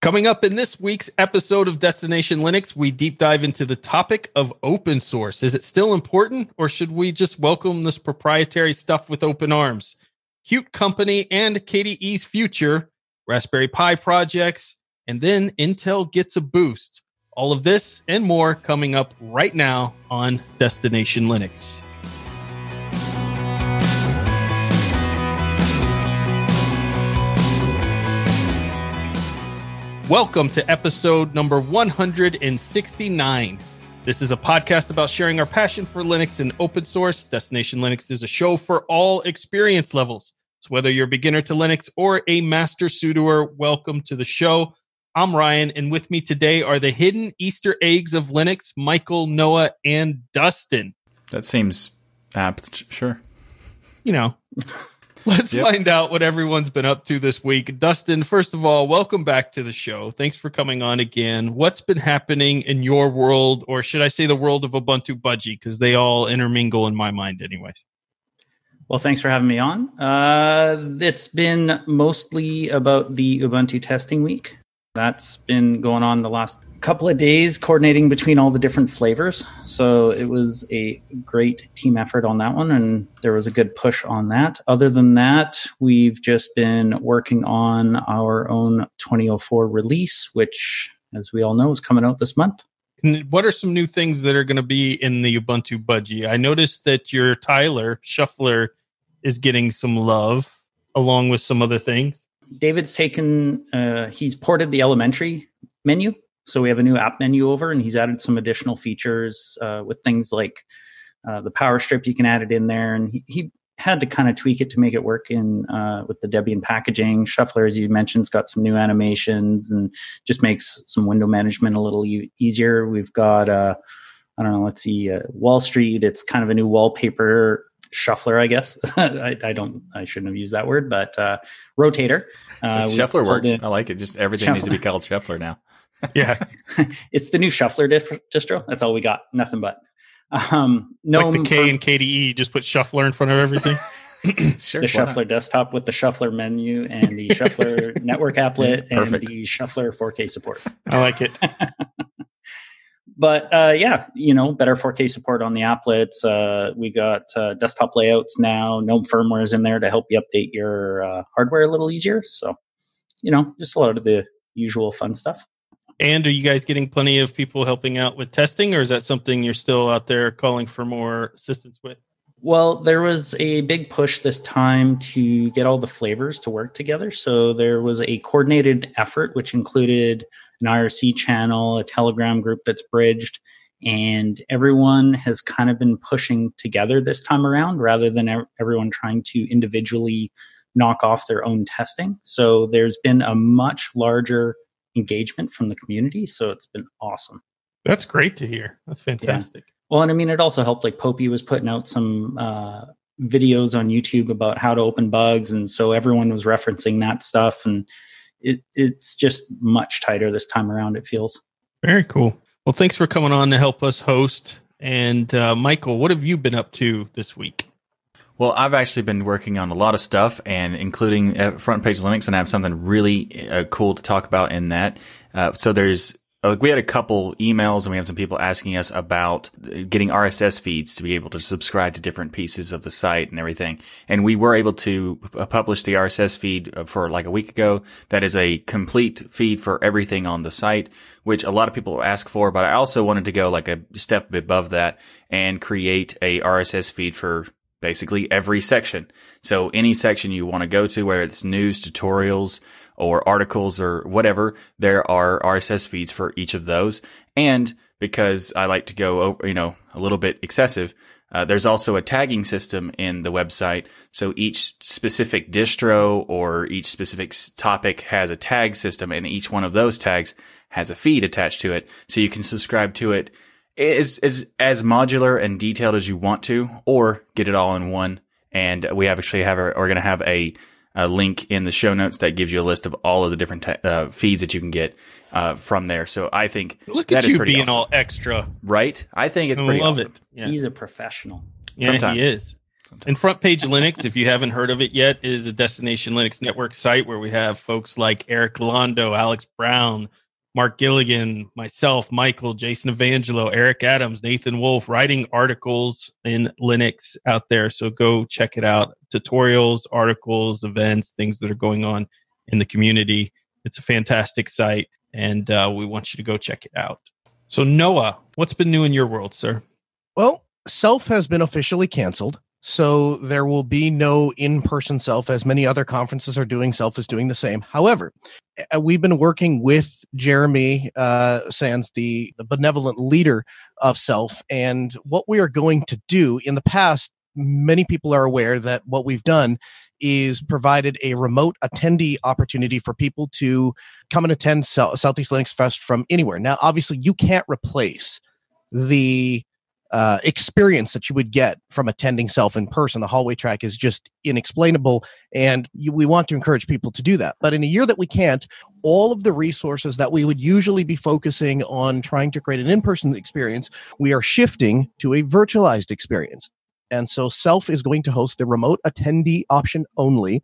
Coming up in this week's episode of Destination Linux, we deep dive into the topic of open source. Is it still important, or should we just welcome this proprietary stuff with open arms? Qt Company and KDE's future, Raspberry Pi projects, and then Intel gets a boost. All of this and more coming up right now on Destination Linux. Welcome to episode number 169. This is a podcast about sharing our passion for Linux and open source. Destination Linux is a show for all experience levels. So, whether you're a beginner to Linux or a master sudoer, welcome to the show. I'm Ryan, and with me today are the hidden Easter eggs of Linux Michael, Noah, and Dustin. That seems apt, sure. You know. Let's yep. find out what everyone's been up to this week. Dustin, first of all, welcome back to the show. Thanks for coming on again. What's been happening in your world, or should I say the world of Ubuntu Budgie? Because they all intermingle in my mind, anyways. Well, thanks for having me on. Uh, it's been mostly about the Ubuntu testing week. That's been going on the last couple of days coordinating between all the different flavors. So it was a great team effort on that one, and there was a good push on that. Other than that, we've just been working on our own 2004 release, which, as we all know, is coming out this month. And what are some new things that are going to be in the Ubuntu budgie? I noticed that your Tyler Shuffler is getting some love along with some other things. David's taken, uh, he's ported the elementary menu so we have a new app menu over, and he's added some additional features uh, with things like uh, the power strip. You can add it in there, and he, he had to kind of tweak it to make it work in uh, with the Debian packaging. Shuffler, as you mentioned, has got some new animations and just makes some window management a little e- easier. We've got uh, I don't know, let's see, uh, Wall Street. It's kind of a new wallpaper shuffler, I guess. I, I, don't, I shouldn't have used that word, but uh, rotator. Uh, shuffler works. In, I like it. Just everything shuffler. needs to be called shuffler now yeah, it's the new Shuffler distro. That's all we got. Nothing but. Um, no, like the K and KDE just put Shuffler in front of everything. sure, the Shuffler desktop with the Shuffler menu and the Shuffler network applet and the Shuffler 4K support. I like it. but uh, yeah, you know, better 4K support on the applets. Uh, we got uh, desktop layouts now. GNOME Firmware is in there to help you update your uh, hardware a little easier. So, you know, just a lot of the usual fun stuff. And are you guys getting plenty of people helping out with testing, or is that something you're still out there calling for more assistance with? Well, there was a big push this time to get all the flavors to work together. So there was a coordinated effort, which included an IRC channel, a Telegram group that's bridged, and everyone has kind of been pushing together this time around rather than everyone trying to individually knock off their own testing. So there's been a much larger engagement from the community. So it's been awesome. That's great to hear. That's fantastic. Yeah. Well, and I mean, it also helped. Like Popey was putting out some uh, videos on YouTube about how to open bugs, and so everyone was referencing that stuff, and it, it's just much tighter this time around. It feels very cool. Well, thanks for coming on to help us host. And uh, Michael, what have you been up to this week? Well, I've actually been working on a lot of stuff, and including uh, front page Linux, and I have something really uh, cool to talk about in that. Uh, so there's uh, we had a couple emails, and we have some people asking us about getting RSS feeds to be able to subscribe to different pieces of the site and everything. And we were able to uh, publish the RSS feed uh, for like a week ago. That is a complete feed for everything on the site, which a lot of people ask for. But I also wanted to go like a step above that and create a RSS feed for basically every section. So any section you want to go to, whether it's news, tutorials, or articles or whatever, there are RSS feeds for each of those. And because I like to go over, you know, a little bit excessive, uh, there's also a tagging system in the website. So each specific distro or each specific topic has a tag system and each one of those tags has a feed attached to it. So you can subscribe to it is is as modular and detailed as you want to, or get it all in one. And we actually have a, we're going to have a, a, link in the show notes that gives you a list of all of the different uh, feeds that you can get uh, from there. So I think look that at you being awesome. all extra, right? I think it's pretty. love awesome. it. Yeah. He's a professional. Yeah, Sometimes. he is. And Front Page Linux, if you haven't heard of it yet, is a Destination Linux Network site where we have folks like Eric Londo, Alex Brown, Mark Gilligan, myself, Michael, Jason Evangelho, Eric Adams, Nathan Wolf writing articles in Linux out there. So go check it out. Tutorials, articles, events, things that are going on in the community. It's a fantastic site, and uh, we want you to go check it out. So, Noah, what's been new in your world, sir? Well, Self has been officially canceled. So there will be no in-person self as many other conferences are doing. Self is doing the same. However, we've been working with Jeremy uh, Sands, the, the benevolent leader of self. And what we are going to do in the past, many people are aware that what we've done is provided a remote attendee opportunity for people to come and attend Southeast Linux Fest from anywhere. Now, obviously, you can't replace the uh, experience that you would get from attending self in person. The hallway track is just inexplainable, and you, we want to encourage people to do that. But in a year that we can't, all of the resources that we would usually be focusing on trying to create an in person experience, we are shifting to a virtualized experience. And so Self is going to host the remote attendee option only.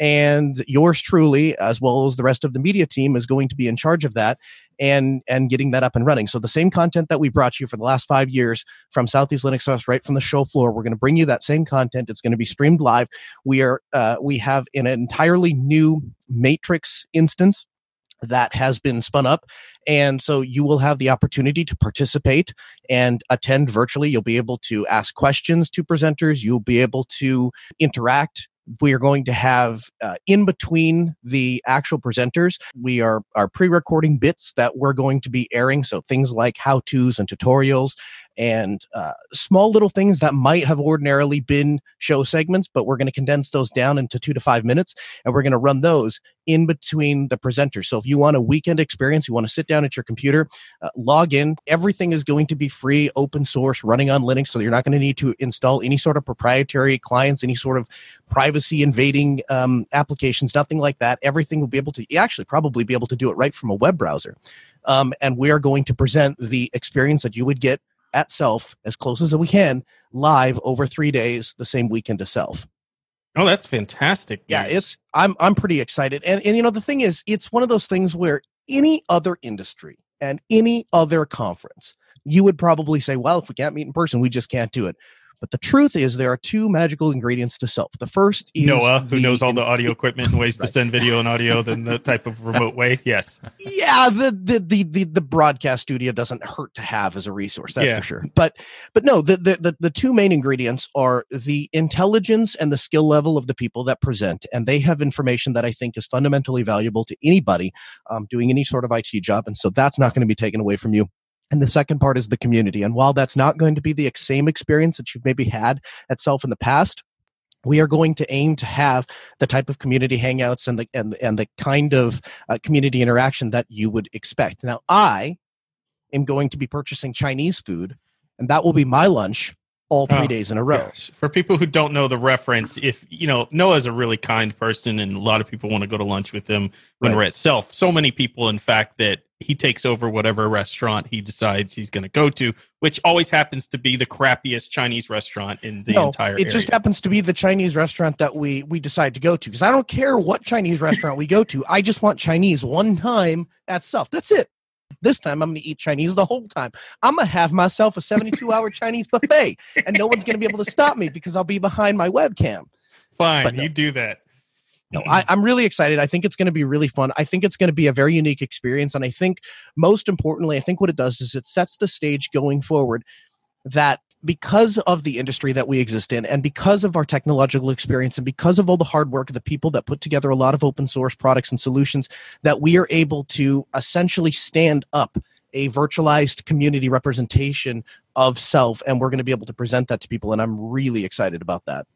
And yours truly, as well as the rest of the media team, is going to be in charge of that and and getting that up and running. So the same content that we brought you for the last five years from Southeast Linux Fest, right from the show floor, we're going to bring you that same content. It's going to be streamed live. We are uh, we have an entirely new Matrix instance that has been spun up. And so you will have the opportunity to participate and attend virtually. You'll be able to ask questions to presenters. You'll be able to interact we are going to have uh, in between the actual presenters we are are pre-recording bits that we're going to be airing. So things like how to's and tutorials and uh, small little things that might have ordinarily been show segments, but we're going to condense those down into two to five minutes and we're going to run those in between the presenters. So if you want a weekend experience, you want to sit down at your computer, uh, log in, everything is going to be free, open source, running on Linux. So you're not going to need to install any sort of proprietary clients, any sort of privacy invading um, applications, nothing like that. Everything will be able to, actually probably be able to do it right from a web browser. Um, and we are going to present the experience that you would get at Self as close as we can live over three days, the same weekend to Self. Oh, that's fantastic. Yeah, it's I'm I'm pretty excited. And and you know the thing is it's one of those things where any other industry and any other conference, you would probably say, well, if we can't meet in person, we just can't do it. But the truth is, there are two magical ingredients to self. The first is Noah, who the, knows all the audio equipment and ways right. to send video and audio than the type of remote way. Yes. Yeah, the, the the the the broadcast studio doesn't hurt to have as a resource. That's yeah. for sure. But but no, the, the the the two main ingredients are the intelligence and the skill level of the people that present, and they have information that I think is fundamentally valuable to anybody um, doing any sort of IT job, and so that's not going to be taken away from you. And the second part is the community. And while that's not going to be the same experience that you've maybe had at Self in the past, we are going to aim to have the type of community hangouts and the and, and the kind of uh, community interaction that you would expect. Now, I am going to be purchasing Chinese food, and that will be my lunch all three oh, days in a row. Gosh. For people who don't know the reference, if you know Noah's a really kind person, and a lot of people want to go to lunch with him when right. we're at Self. So many people, in fact, that he takes over whatever restaurant he decides he's going to go to, which always happens to be the crappiest Chinese restaurant in the no, entire. It area. just happens to be the Chinese restaurant that we we decide to go to because I don't care what Chinese restaurant we go to. I just want Chinese one time at Self. That's it. This time I'm going to eat Chinese the whole time. I'm going to have myself a 72 hour Chinese buffet, and no one's going to be able to stop me because I'll be behind my webcam. Fine, no. you do that no, I, am really excited. I think it's going to be really fun. I think it's going to be a very unique experience. And I think most importantly, I think what it does is it sets the stage going forward that because of the industry that we exist in and because of our technological experience and because of all the hard work of the people that put together a lot of open source products and solutions that we are able to essentially stand up a virtualized community representation of self and we're going to be able to present that to people and i'm really excited about that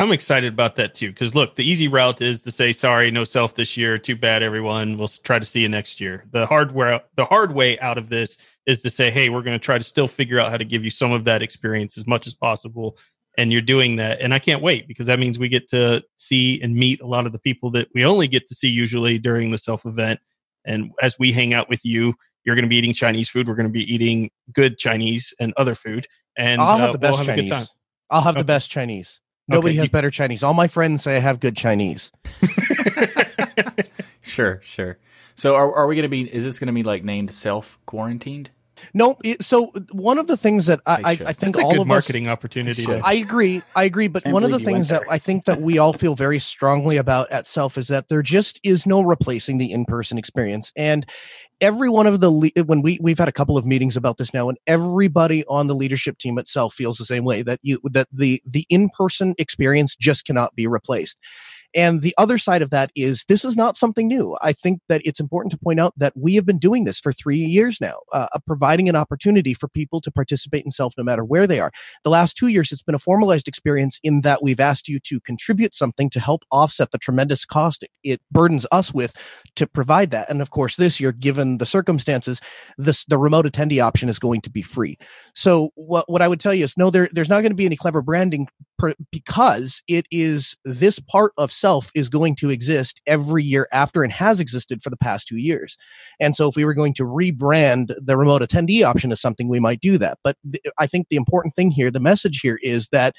I'm excited about that too. Because look, the easy route is to say sorry, no self this year. Too bad, everyone. We'll try to see you next year. The hard way, the hard way out of this is to say, hey, we're going to try to still figure out how to give you some of that experience as much as possible. And you're doing that, and I can't wait because that means we get to see and meet a lot of the people that we only get to see usually during the self event. And as we hang out with you, you're going to be eating Chinese food. We're going to be eating good Chinese and other food. And I'll have uh, the best we'll have Chinese. I'll have okay. the best Chinese. Nobody Okay, has you- better Chinese. All my friends say I have good Chinese. Sure, sure. So are are we going to be? Is this going to be like named self quarantined? No, it, so one of the things that I, I. I think That's a all good of us marketing opportunity. To, I agree. I agree. But one of the things that. I think that we all feel very strongly about at Self is that there just is no replacing the in-person experience. And every one of the le- eh, when we we've had a couple of meetings about this now, and everybody on the leadership team itself feels the same way that you that the the in-person experience just cannot be replaced. And the other side of that is this is not something new. I think that it's important to point out that we have been doing this for three years now, uh, uh, providing an opportunity for people to participate in self no matter where they are. The last two years, it's been a formalized experience in that we've asked you to contribute something to help offset the tremendous cost it, burdens us with to provide that. And of course, this year, given the circumstances, this the remote attendee option is going to be free. So what what I would tell you is no, there there's not going to be any clever branding per, because it is this part of self is going to exist every year after and has existed for the past two years. And so if we were going to rebrand the remote attendee option as something, we might do that. But th- I think the important thing here, the message here is that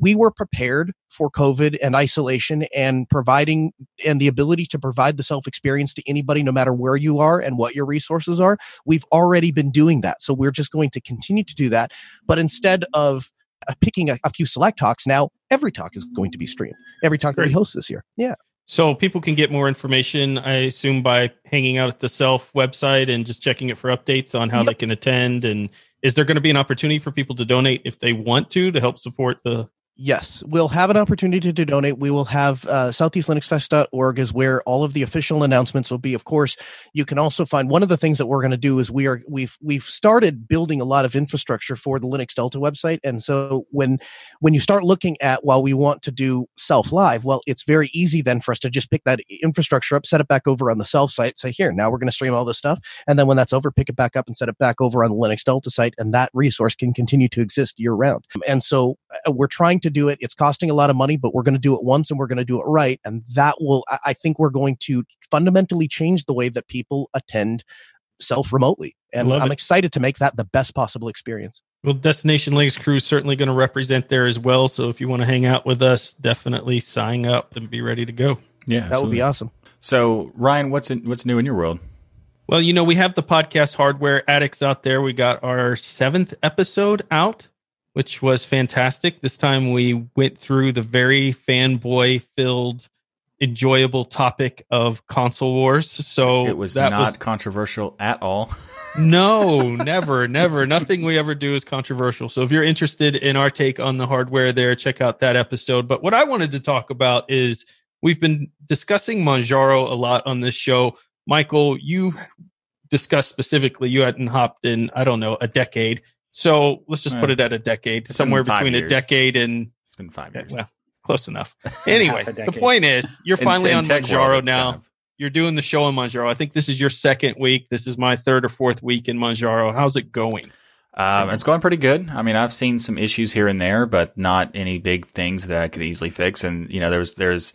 we were prepared for COVID and isolation and providing and the ability to provide the self experience to anybody, no matter where you are and what your resources are. We've already been doing that. So we're just going to continue to do that. But instead of Uh, picking a, a few select talks, now every talk is going to be streamed. Every talk that we host this year. Yeah. so people can get more information, I assume, by hanging out at the Self website and just checking it for updates on how Yep. they can attend. And is there going to be an opportunity for people to donate if they want to to help support the? Yes, we'll have an opportunity to donate. We will have uh, southeastlinuxfest.org is where all of the official announcements will be. Of course, you can also find one of the things that we're going to do is we are we've we've started building a lot of infrastructure for the Linux Delta website, and so when when you start looking at while we want to do self live, well, it's very easy then for us to just pick that infrastructure up, set it back over on the self site, say here now we're going to stream all this stuff, and then when that's over, pick it back up and set it back over on the Linux Delta site, and that resource can continue to exist year round. And so uh, we're trying to do it. It's costing a lot of money, but we're going to do it once and we're going to do it right. And that will, I- I think we're going to fundamentally change the way that people attend self remotely. And Love I'm it. excited to make that the best possible experience. Well, Destination Linux crew is certainly going to represent there as well. So if you want to hang out with us, definitely sign up and be ready to go. Yeah, That would be awesome. So Ryan, what's in, what's new in your world? Well, you know, we have the podcast hardware addicts out there. We got our seventh episode out, which was fantastic. This time we went through the very fanboy filled, enjoyable topic of console wars. So it was that not was controversial at all. no, never, never. Nothing we ever do is controversial. So if you're interested in our take on the hardware there, check out that episode. But what I wanted to talk about is we've been discussing Manjaro a lot on this show. Michael, you discussed specifically, you hadn't hopped in, I don't know, a decade. So let's just put it at a decade, somewhere between a decade and, It's been five years. well, close enough. Anyway, the point is, you're finally in on Manjaro now you're doing the show in Manjaro. I think this is your second week. This is my third or fourth week in Manjaro. How's it going? Um, it's going pretty good. I mean, I've seen some issues here and there, but not any big things that I could easily fix. And you know, there's there's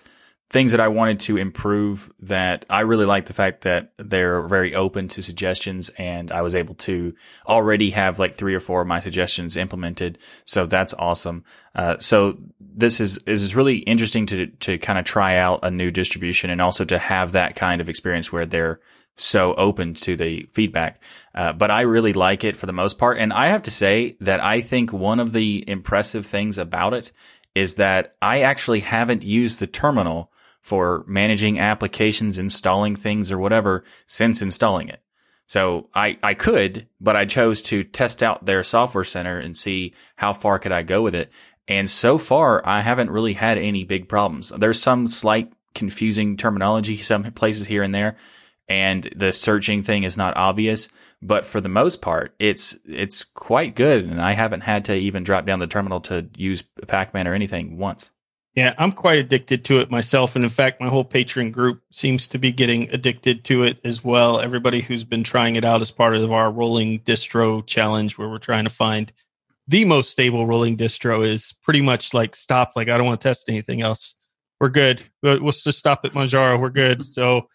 things that I wanted to improve that I really like the fact that they're very open to suggestions, and I was able to already have like three or four of my suggestions implemented. So that's awesome. Uh, so this is is really interesting to to kind of try out a new distribution and also to have that kind of experience where they're so open to the feedback. Uh, but I really like it for the most part. And I have to say that I think one of the impressive things about it is that I actually haven't used the terminal for managing applications, installing things or whatever since installing it. So I, I could, but I chose to test out their software center and see how far could I go with it. And so far, I haven't really had any big problems. There's some slight confusing terminology, some places here and there, and the searching thing is not obvious. But for the most part, it's it's quite good, and I haven't had to even drop down the terminal to use Pacman or anything once. Yeah, I'm quite addicted to it myself. And in fact, my whole patron group seems to be getting addicted to it as well. Everybody who's been trying it out as part of our rolling distro challenge, where we're trying to find the most stable rolling distro, is pretty much like stop. Like, I don't want to test anything else. We're good. But We'll just stop at Manjaro. We're good. So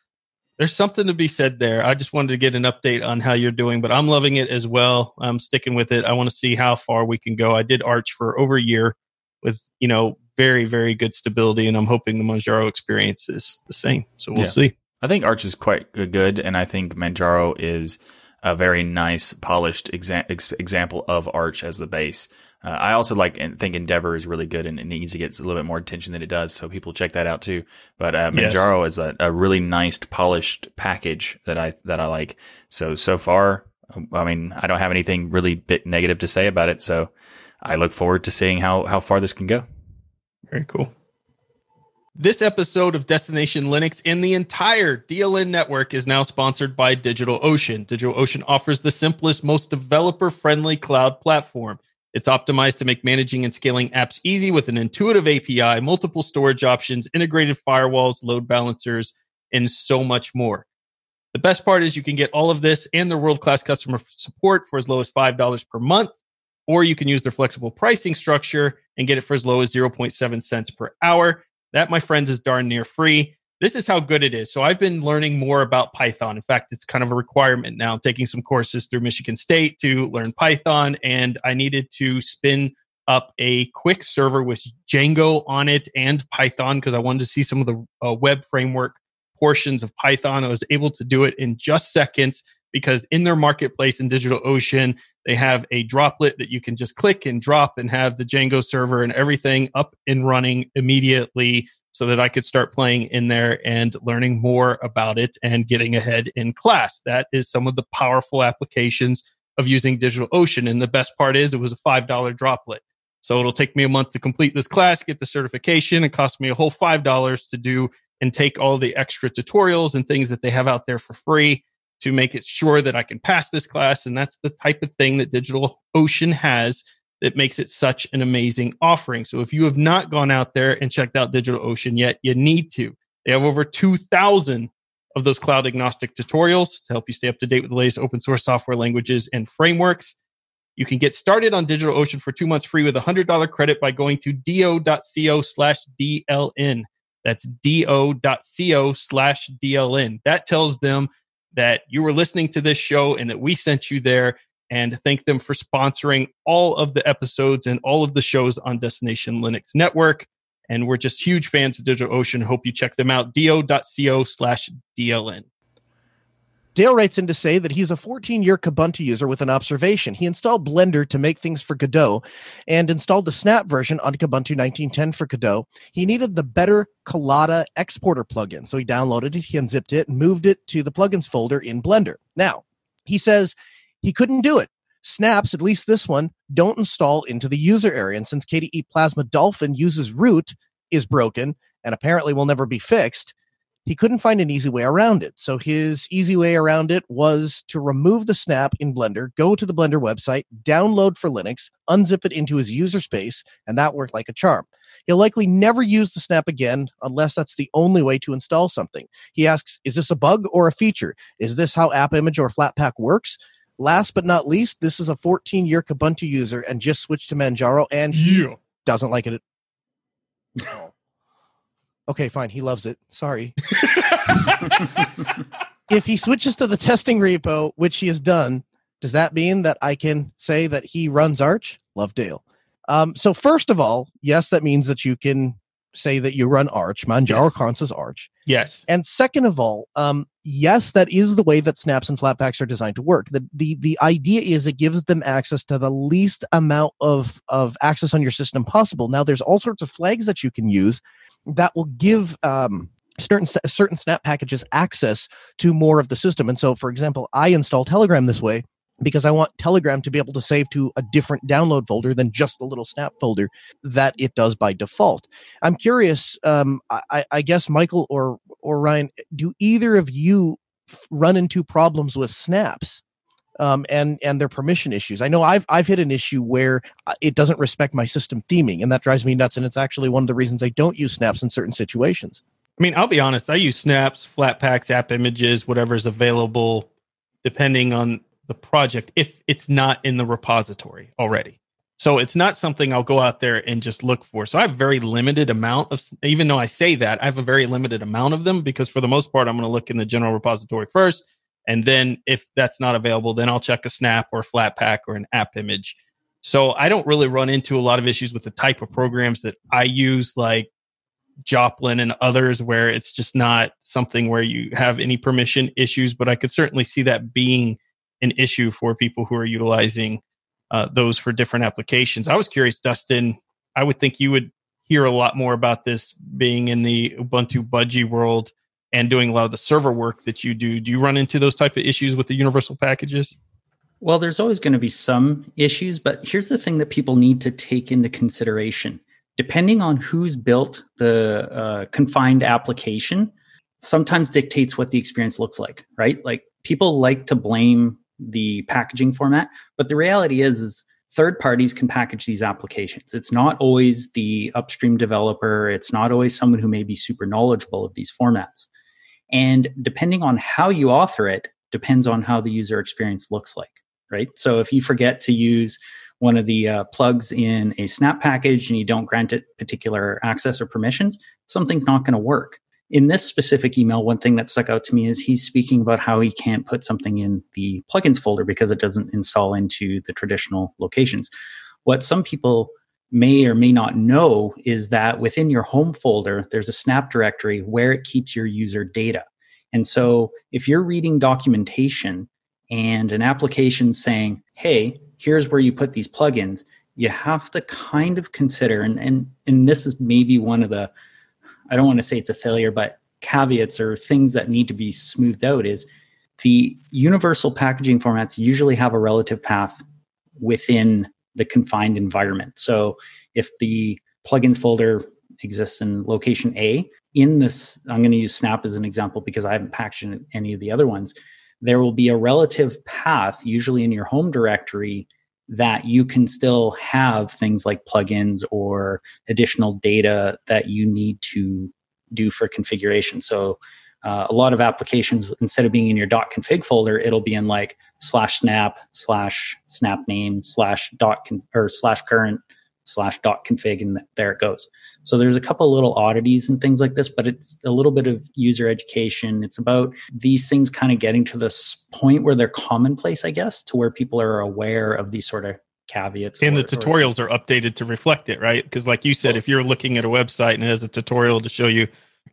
there's something to be said there. I just wanted to get an update on how you're doing, but I'm loving it as well. I'm sticking with it. I want to see how far we can go. I did Arch for over a year with, you know, very, very good stability. And I'm hoping the Manjaro experience is the same. So we'll Yeah. see. I think Arch is quite good, and I think Manjaro is a very nice, polished exa- ex- example of Arch as the base. Uh, I also like and think Endeavour is really good and it needs to get a little bit more attention than it does, so people check that out too. But uh, Yes. Manjaro is a, a really nice, polished package that I that I like. So so far, I mean, I don't have anything really bit negative to say about it. So I look forward to seeing how how far this can go. Very cool. This episode of Destination Linux and the entire DLN network is now sponsored by DigitalOcean. DigitalOcean offers the simplest, most developer friendly cloud platform. It's optimized to make managing and scaling apps easy with an intuitive API, multiple storage options, integrated firewalls, load balancers, and so much more. The best part is you can get all of this and their world class customer support for as low as $5 per month, or you can use their flexible pricing structure and get it for as low as 0.7 cents per hour. That, my friends, is darn near free. This is how good it is. So I've been learning more about Python. In fact, it's kind of a requirement now. I'm taking some courses through Michigan State to learn Python, and I needed to spin up a quick server with Django on it and Python because I wanted to see some of the uh, web framework portions of Python. I was able to do it in just seconds because in their marketplace in DigitalOcean, they have a droplet that you can just click and drop and have the Django server and everything up and running immediately so that I could start playing in there and learning more about it and getting ahead in class. That is some of the powerful applications of using DigitalOcean. And the best part is it was a $5 droplet. So it'll take me a month to complete this class, get the certification. It cost me a whole $5 to do and take all the extra tutorials and things that they have out there for free to make it sure that I can pass this class. And that's the type of thing that DigitalOcean has that makes it such an amazing offering. So if you have not gone out there and checked out DigitalOcean yet, you need to. They have over 2,000 of those cloud agnostic tutorials to help you stay up to date with the latest open source software languages and frameworks. You can get started on DigitalOcean for two months free with a $100 credit by going to do.co slash DLN. That's do.co slash DLN. That tells them that you were listening to this show and that we sent you there and thank them for sponsoring all of the episodes and all of the shows on Destination Linux Network. And we're just huge fans of DigitalOcean. Hope you check them out. do.co slash DLN. Dale writes in to say that he's a 14 year Kubuntu user with an observation. He installed Blender to make things for Godot and installed the Snap version on Kubuntu 1910 for Godot. He needed the better Collada exporter plugin. So he downloaded it, he unzipped it, and moved it to the plugins folder in Blender. Now, he says he couldn't do it. Snaps, at least this one, don't install into the user area. And since KDE Plasma Dolphin uses root, is broken and apparently will never be fixed, he couldn't find an easy way around it. So his easy way around it was to remove the snap in Blender, go to the Blender website, download for Linux, unzip it into his user space, and that worked like a charm. He'll likely never use the snap again unless that's the only way to install something. He asks, is this a bug or a feature? Is this how App Image or Flatpak works? Last but not least, this is a 14 year Kubuntu user and just switched to Manjaro and he doesn't like it. Oh. Okay, fine. He loves it. Sorry. if he switches to the testing repo, which he has done, does that mean that I can say that he runs Arch? Love Dale. Um, so first of all, yes, that means that you can say that you run Arch. Manjaro Yes. Arch. yes. And second of all, um, yes, that is the way that snaps and flatpaks are designed to work. The, the the idea is it gives them access to the least amount of of access on your system possible. Now, there's all sorts of flags that you can use that will give um, certain certain snap packages access to more of the system. And so, for example, I install Telegram this way because I want Telegram to be able to save to a different download folder than just the little snap folder that it does by default. I'm curious. Um, I, I guess Michael or or Ryan, do either of you run into problems with snaps? Um, and and their permission issues. I know I've I've hit an issue where uh, it doesn't respect my system theming, and that drives me nuts. And it's actually one of the reasons I don't use snaps in certain situations. I mean, I'll be honest. I use snaps, flat packs, app images, whatever's available, depending on the project. If it's not in the repository already, so it's not something I'll go out there and just look for. So I have very limited amount of. Even though I say that, I have a very limited amount of them because for the most part, I'm going to look in the general repository first, and then if that's not available, then I'll check a snap or a flat pack or an app image. So I don't really run into a lot of issues with the type of programs that I use, like Joplin and others, where it's just not something where you have any permission issues. But I could certainly see that being an issue for people who are utilizing uh, those for different applications. I was curious, Dustin. I would think you would hear a lot more about this being in the Ubuntu Budgie world and doing a lot of the server work that you do. Do you run into those type of issues with the universal packages? Well, there's always going to be some issues, but here's the thing that people need to take into consideration. Depending on who's built the uh, confined application, sometimes dictates what the experience looks like, right? Like people like to blame the packaging format, but the reality is, is third parties can package these applications. It's not always the upstream developer. It's not always someone who may be super knowledgeable of these formats. And depending on how you author it, depends on how the user experience looks like right? So if you forget to use one of the uh, plugs in a snap package and you don't grant it particular access or permissions, something's not going to work. In this specific email, one thing that stuck out to me is he's speaking about how he can't put something in the plugins folder because it doesn't install into the traditional locations. What some people may or may not know is that within your home folder, there's a snap directory where it keeps your user data. And so if you're reading documentation and an application saying, hey, here's where you put these plugins, you have to kind of consider, and, and, and this is maybe one of the, I don't want to say it's a failure, but caveats or things that need to be smoothed out is the universal packaging formats usually have a relative path within the confined environment. So if the plugins folder exists in location A, in this, I'm going to use Snap as an example because I haven't packaged any of the other ones there will be a relative path, usually in your home directory, that you can still have things like plugins or additional data that you need to do for configuration. So, uh, a lot of applications, instead of being in your dot .config folder, it'll be in like slash snap slash snap name slash dot con- or slash current slash dot config and there it goes. So there's a couple little oddities and things like this but it's a little bit of user education. It's about these things kind of getting to this point where they're commonplace i guess to where people are aware of these sort of caveats and or, the tutorials or, are updated to reflect it right? Because like you said if you're looking at a website and it has a tutorial to show you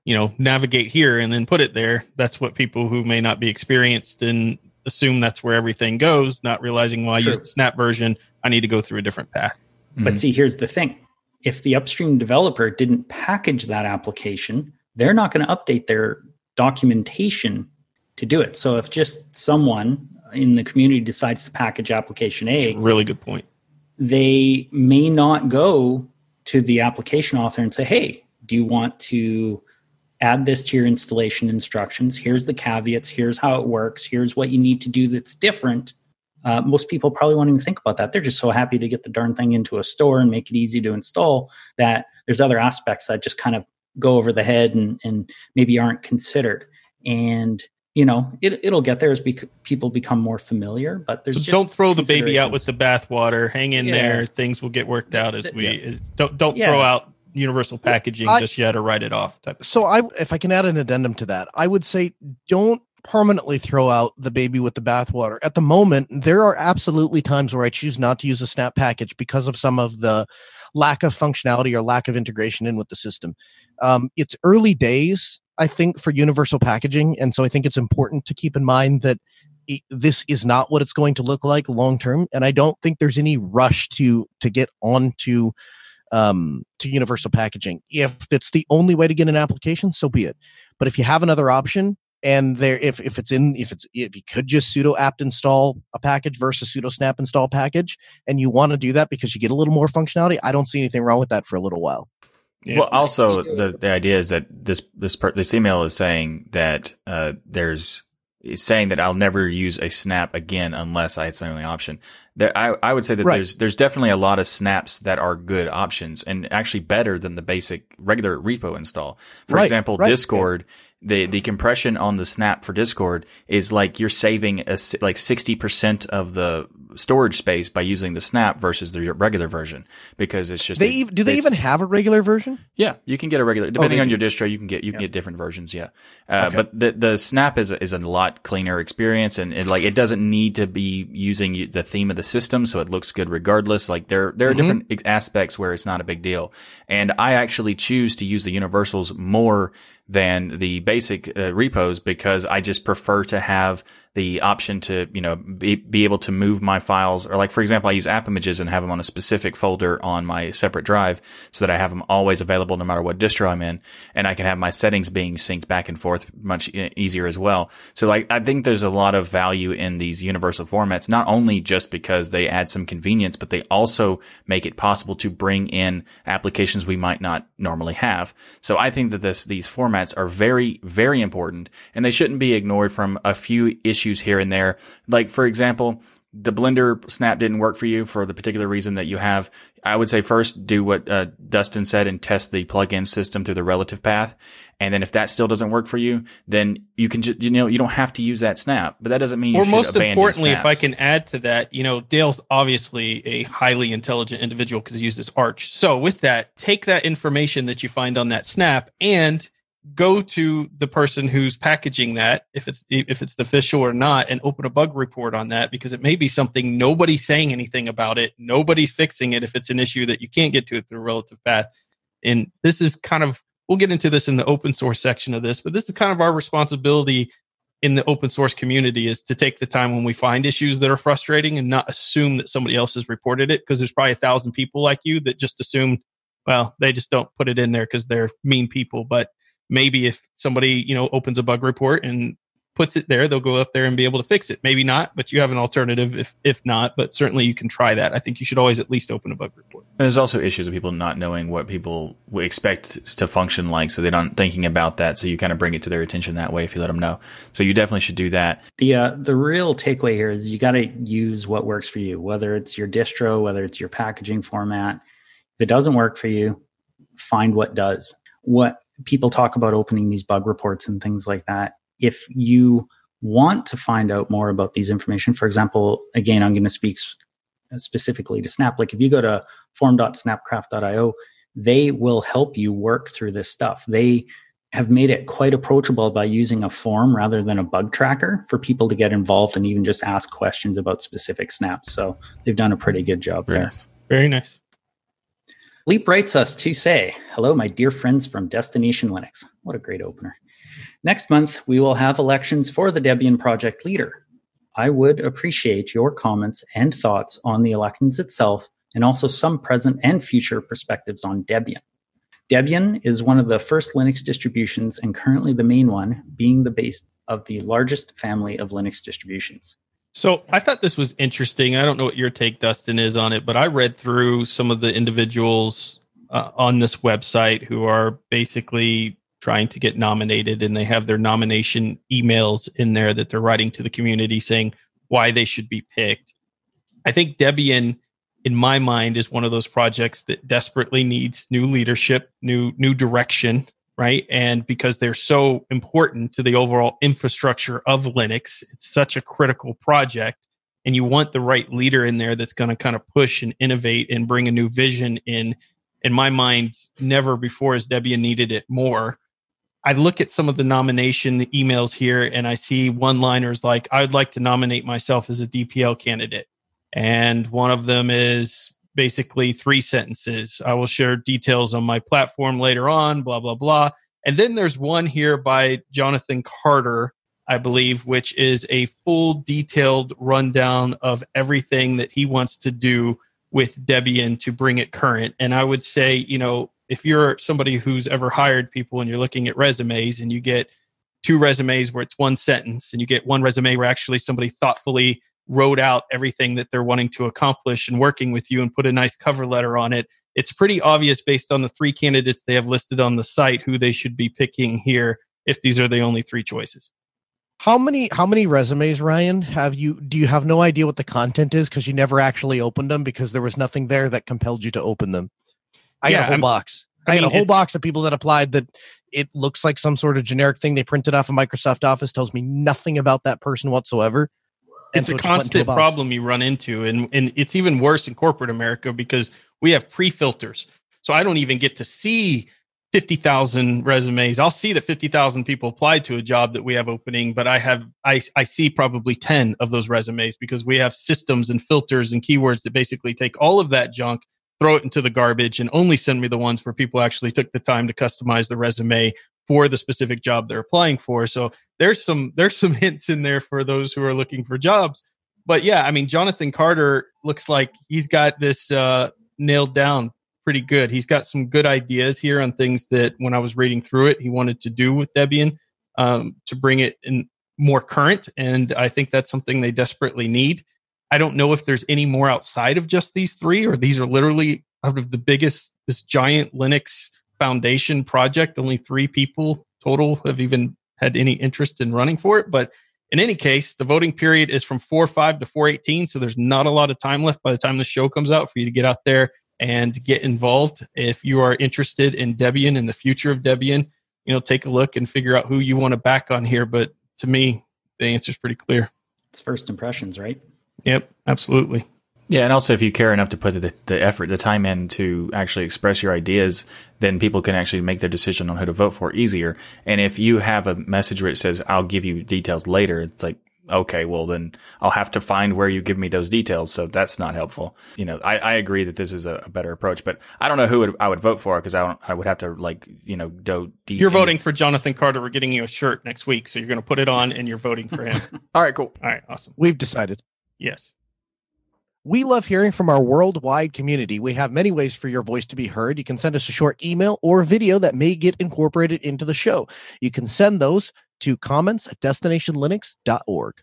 you know navigate here and then put it there that's what people who may not be experienced and assume that's where everything goes not realizing well i use the snap version. I need to go through a different path Mm-hmm. But see, here's the thing if the upstream developer didn't package that application, they're not going to update their documentation to do it. So if just someone in the community decides to package application A, really good point. They may not go to the application author and say, "Hey, do you want to add this to your installation instructions? Here's the caveats, here's how it works, here's what you need to do that's different." Uh, most people probably won't even think about that. They're just so happy to get the darn thing into a store and make it easy to install that there's other aspects that just kind of go over the head and, and maybe aren't considered. And you know, it, it'll get there as bec- people become more familiar. But there's so don't throw the baby out with the bathwater. Hang in yeah. there; things will get worked out as we yeah. don't don't yeah. throw out universal packaging I, just yet or write it off. Type so I, if I can add an addendum to that, I would say don't permanently throw out the baby with the bathwater. At the moment, there are absolutely times where I choose not to use a snap package because of some of the lack of functionality or lack of integration in with the system. Um, it's early days, I think, for universal packaging. And so I think it's important to keep in mind that it, this is not what it's going to look like long term. And I don't think there's any rush to to get onto um, to universal packaging. If it's the only way to get an application, so be it. But if you have another option, and there if, if it's in if it's if you could just sudo apt install a package versus sudo snap install package and you want to do that because you get a little more functionality i don't see anything wrong with that for a little while yeah. well also the the idea is that this this per, this email is saying that uh, there's is saying that I'll never use a snap again unless I had the only option. There, I, I would say that right. there's there's definitely a lot of snaps that are good options and actually better than the basic regular repo install. For right. example, right. Discord the the compression on the snap for Discord is like you're saving a, like sixty percent of the storage space by using the Snap versus the regular version because it's just they do they even have a regular version? Yeah, you can get a regular depending oh, on your distro. You can get you can yeah. get different versions. Yeah, uh, okay. but the the Snap is a, is a lot cleaner experience and it, like it doesn't need to be using the theme of the system, so it looks good regardless. Like there there are mm-hmm. different aspects where it's not a big deal, and I actually choose to use the universals more than the basic uh, repos because I just prefer to have the option to, you know, be, be able to move my files or like, for example, I use app images and have them on a specific folder on my separate drive so that I have them always available no matter what distro I'm in. And I can have my settings being synced back and forth much easier as well. So like, I think there's a lot of value in these universal formats, not only just because they add some convenience, but they also make it possible to bring in applications we might not normally have. So I think that this, these formats are very, very important and they shouldn't be ignored from a few issues issues here and there. Like, for example, the Blender snap didn't work for you for the particular reason that you have, I would say first do what uh, Dustin said and test the plugin system through the relative path. And then if that still doesn't work for you, then you can just, you know, you don't have to use that snap, but that doesn't mean you or most importantly, snaps. if I can add to that, you know, Dale's obviously a highly intelligent individual because he uses Arch. So with that, take that information that you find on that snap and go to the person who's packaging that if it's if it's the official or not and open a bug report on that because it may be something nobody's saying anything about it. Nobody's fixing it if it's an issue that you can't get to it through relative path. And this is kind of we'll get into this in the open source section of this but this is kind of our responsibility in the open source community is to take the time when we find issues that are frustrating and not assume that somebody else has reported it because there's probably a thousand people like you that just assume well they just don't put it in there because they're mean people. But maybe if somebody you know opens a bug report and puts it there they'll go up there and be able to fix it. Maybe not but you have an alternative if if not but certainly you can try that. I think you should always at least open a bug report. And there's also issues of people not knowing what people expect to function like so they're not thinking about that so you kind of bring it to their attention that way if you let them know. So you definitely should do that. The uh, the real takeaway here is you got to use what works for you whether it's your distro whether it's your packaging format. If it doesn't work for you find what does. What people talk about opening these bug reports and things like that. If you want to find out more about these information, for example, again, I'm going to speak specifically to Snap. Like if you go to forum.snapcraft.io, they will help you work through this stuff. They have made it quite approachable by using a form rather than a bug tracker for people to get involved and even just ask questions about specific snaps. So they've done a pretty good job there. Very nice. Leap writes us to say, Hello, my dear friends from Destination Linux. What a great opener. Next month, we will have elections for the Debian project leader. I would appreciate your comments and thoughts on the elections itself and also some present and future perspectives on Debian. Debian is one of the first Linux distributions and currently the main one, being the base of the largest family of Linux distributions. So I thought this was interesting. I don't know what your take, Dustin, is on it, but I read through some of the individuals uh, on this website who are basically trying to get nominated, and they have their nomination emails in there that they're writing to the community saying why they should be picked. I think Debian, in my mind, is one of those projects that desperately needs new leadership, new new direction, right? And because they're so important to the overall infrastructure of Linux, it's such a critical project. And you want the right leader in there that's going to kind of push and innovate and bring a new vision in. In my mind, never before has Debian needed it more. I look at some of the nomination emails here and I see one liners like, I'd like to nominate myself as a DPL candidate. And one of them is basically three sentences. I will share details on my platform later on, blah, blah, blah. And then there's one here by Jonathan Carter, I believe, which is a full detailed rundown of everything that he wants to do with Debian to bring it current. And I would say, you know, if you're somebody who's ever hired people and you're looking at resumes and you get two resumes where it's one sentence and you get one resume where actually somebody thoughtfully wrote out everything that they're wanting to accomplish and working with you and put a nice cover letter on it. It's pretty obvious based on the three candidates they have listed on the site who they should be picking here if these are the only three choices. How many how many resumes, Ryan, have you do you have no idea what the content is because you never actually opened them because there was nothing there that compelled you to open them? I yeah, got a whole I'm, box. I, I mean, got a whole box of people that applied that it looks like some sort of generic thing they printed off of Microsoft Office tells me nothing about that person whatsoever it's a constant problem you run into, and and it's even worse in corporate America because we have pre filters. So I don't even get to see 50,000 resumes. I'll see that 50,000 people applied to a job that we have opening, but I have, I, I see probably 10 of those resumes because we have systems and filters and keywords that basically take all of that junk, throw it into the garbage and only send me the ones where people actually took the time to customize the resume for the specific job they're applying for. So there's some, there's some hints in there for those who are looking for jobs. But yeah, I mean, Jonathan Carter looks like he's got this, uh, nailed down pretty good. He's got some good ideas here on things that when I was reading through it, he wanted to do with Debian um, to bring it in more current. And I think that's something they desperately need. I don't know if there's any more outside of just these three, or these are literally out of the biggest, this giant Linux foundation project. Only three people total have even had any interest in running for it. But in any case, the voting period is from 4 5 to 418. So there's not a lot of time left by the time the show comes out for you to get out there and get involved. If you are interested in Debian and the future of Debian, you know, take a look and figure out who you want to back on here. But to me, the answer is pretty clear. It's first impressions, right? Yep, absolutely. Yeah, and also if you care enough to put the, the effort, the time in to actually express your ideas, then people can actually make their decision on who to vote for easier. And if you have a message where it says, I'll give you details later, it's like, okay, well then I'll have to find where you give me those details. So that's not helpful. You know, I, I agree that this is a, a, better approach, but I don't know who would, I would vote for because I don't, I would have to like, you know, do. deep. You're voting for Jonathan Carter. We're getting you a shirt next week. So you're going to put it on and you're voting for him. All right, cool. All right, awesome. We've decided. Yes. We love hearing from our worldwide community. We have many ways for your voice to be heard. You can send us a short email or video that may get incorporated into the show. You can send those to comments at destinationlinux.org.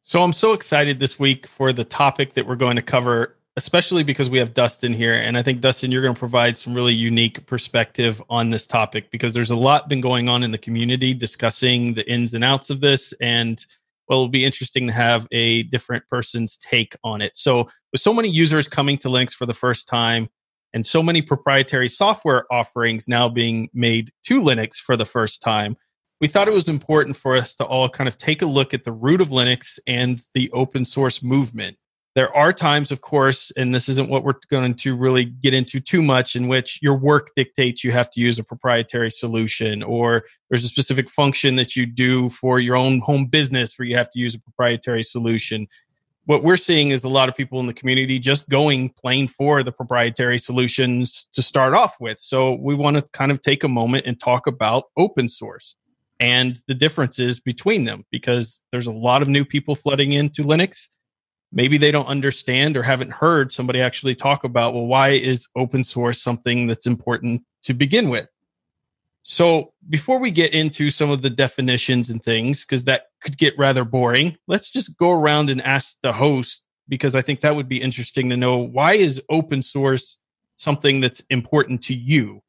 So I'm so excited this week for the topic that we're going to cover, especially because we have Dustin here. And I think, Dustin, you're going to provide some really unique perspective on this topic because there's a lot been going on in the community discussing the ins and outs of this. And well, it'll be interesting to have a different person's take on it. So, with so many users coming to Linux for the first time, and so many proprietary software offerings now being made to Linux for the first time, we thought it was important for us to all kind of take a look at the root of Linux and the open source movement. There are times, of course, and this isn't what we're going to really get into too much, in which your work dictates you have to use a proprietary solution, or there's a specific function that you do for your own home business where you have to use a proprietary solution. What we're seeing is a lot of people in the community just going plain for the proprietary solutions to start off with. So we want to kind of take a moment and talk about open source and the differences between them because there's a lot of new people flooding into Linux. Maybe they don't understand or haven't heard somebody actually talk about, well, why is open source something that's important to begin with? So, before we get into some of the definitions and things, because that could get rather boring, let's just go around and ask the host, because I think that would be interesting to know why is open source something that's important to you?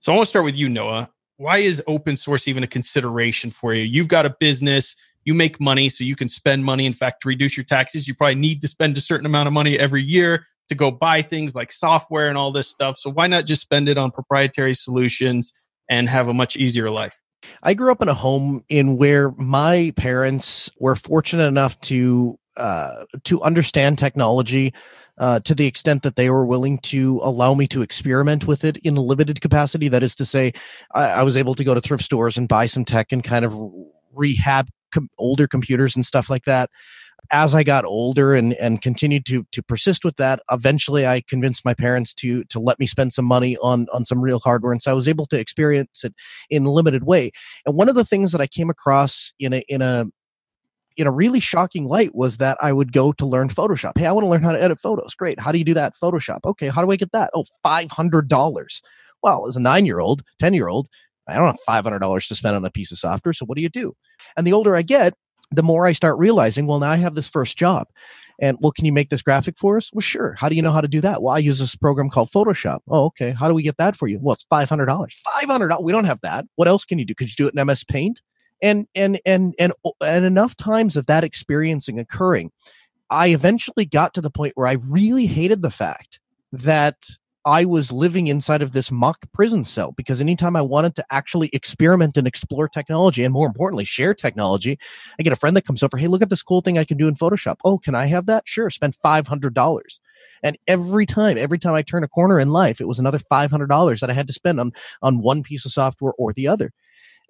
So, I want to start with you, Noah why is open source even a consideration for you? You've got a business, you make money, so you can spend money. In fact, reduce your taxes, you probably need to spend a certain amount of money every year to go buy things like software and all this stuff. So why not just spend it on proprietary solutions and have a much easier life? I grew up in a home in where my parents were fortunate enough to uh, to understand technology uh, to the extent that they were willing to allow me to experiment with it in a limited capacity. That is to say, I, I was able to go to thrift stores and buy some tech and kind of rehab com- older computers and stuff like that. As I got older and, and continued to to persist with that, eventually I convinced my parents to to let me spend some money on on some real hardware, and so I was able to experience it in a limited way. And one of the things that I came across in a in a in a really shocking light was that I would go to learn Photoshop. Hey, I want to learn how to edit photos. Great. How do you do that? Photoshop. Okay. How do I get that? Oh, $500. Well, as a nine year old, 10 year old, I don't have $500 to spend on a piece of software. So what do you do? And the older I get, the more I start realizing, well, now I have this first job. And well, can you make this graphic for us? Well, sure. How do you know how to do that? Well, I use this program called Photoshop. Oh, okay. How do we get that for you? Well, it's $500. $500. We don't have that. What else can you do? Could you do it in MS Paint? and and and and and enough times of that experiencing occurring i eventually got to the point where i really hated the fact that I was living inside of this mock prison cell because anytime I wanted to actually experiment and explore technology and more importantly, share technology, I get a friend that comes over. Hey, look at this cool thing I can do in Photoshop. Oh, can I have that? Sure. Spend $500. And every time, every time I turn a corner in life, it was another $500 that I had to spend on, on one piece of software or the other.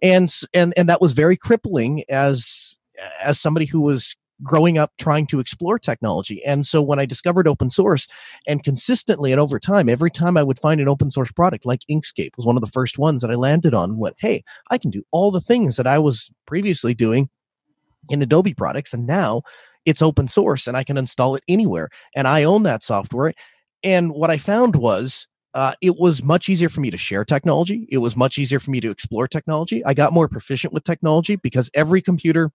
And, and, and that was very crippling as, as somebody who was growing up trying to explore technology. And so when I discovered open source and consistently and over time, every time I would find an open source product like Inkscape was one of the first ones that I landed on went, Hey, I can do all the things that I was previously doing in Adobe products. And now it's open source and I can install it anywhere. And I own that software. And what I found was uh, it was much easier for me to share technology. It was much easier for me to explore technology. I got more proficient with technology because every computer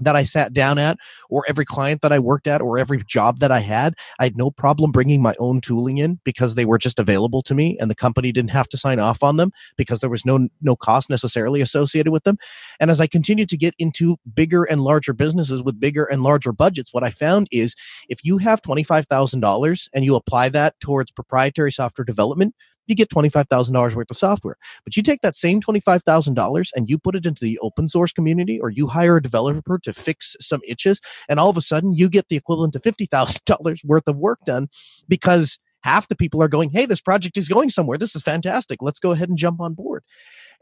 that I sat down at, or every client that I worked at, or every job that I had, I had no problem bringing my own tooling in because they were just available to me, and the company didn't have to sign off on them because there was no no cost necessarily associated with them. And as I continued to get into bigger and larger businesses with bigger and larger budgets, what I found is if you have twenty five thousand dollars and you apply that towards proprietary software development, you get $25,000 worth of software. But you take that same $25,000 and you put it into the open source community or you hire a developer to fix some itches and all of a sudden you get the equivalent to $50,000 worth of work done because half the people are going, Hey, this project is going somewhere. This is fantastic. Let's go ahead and jump on board.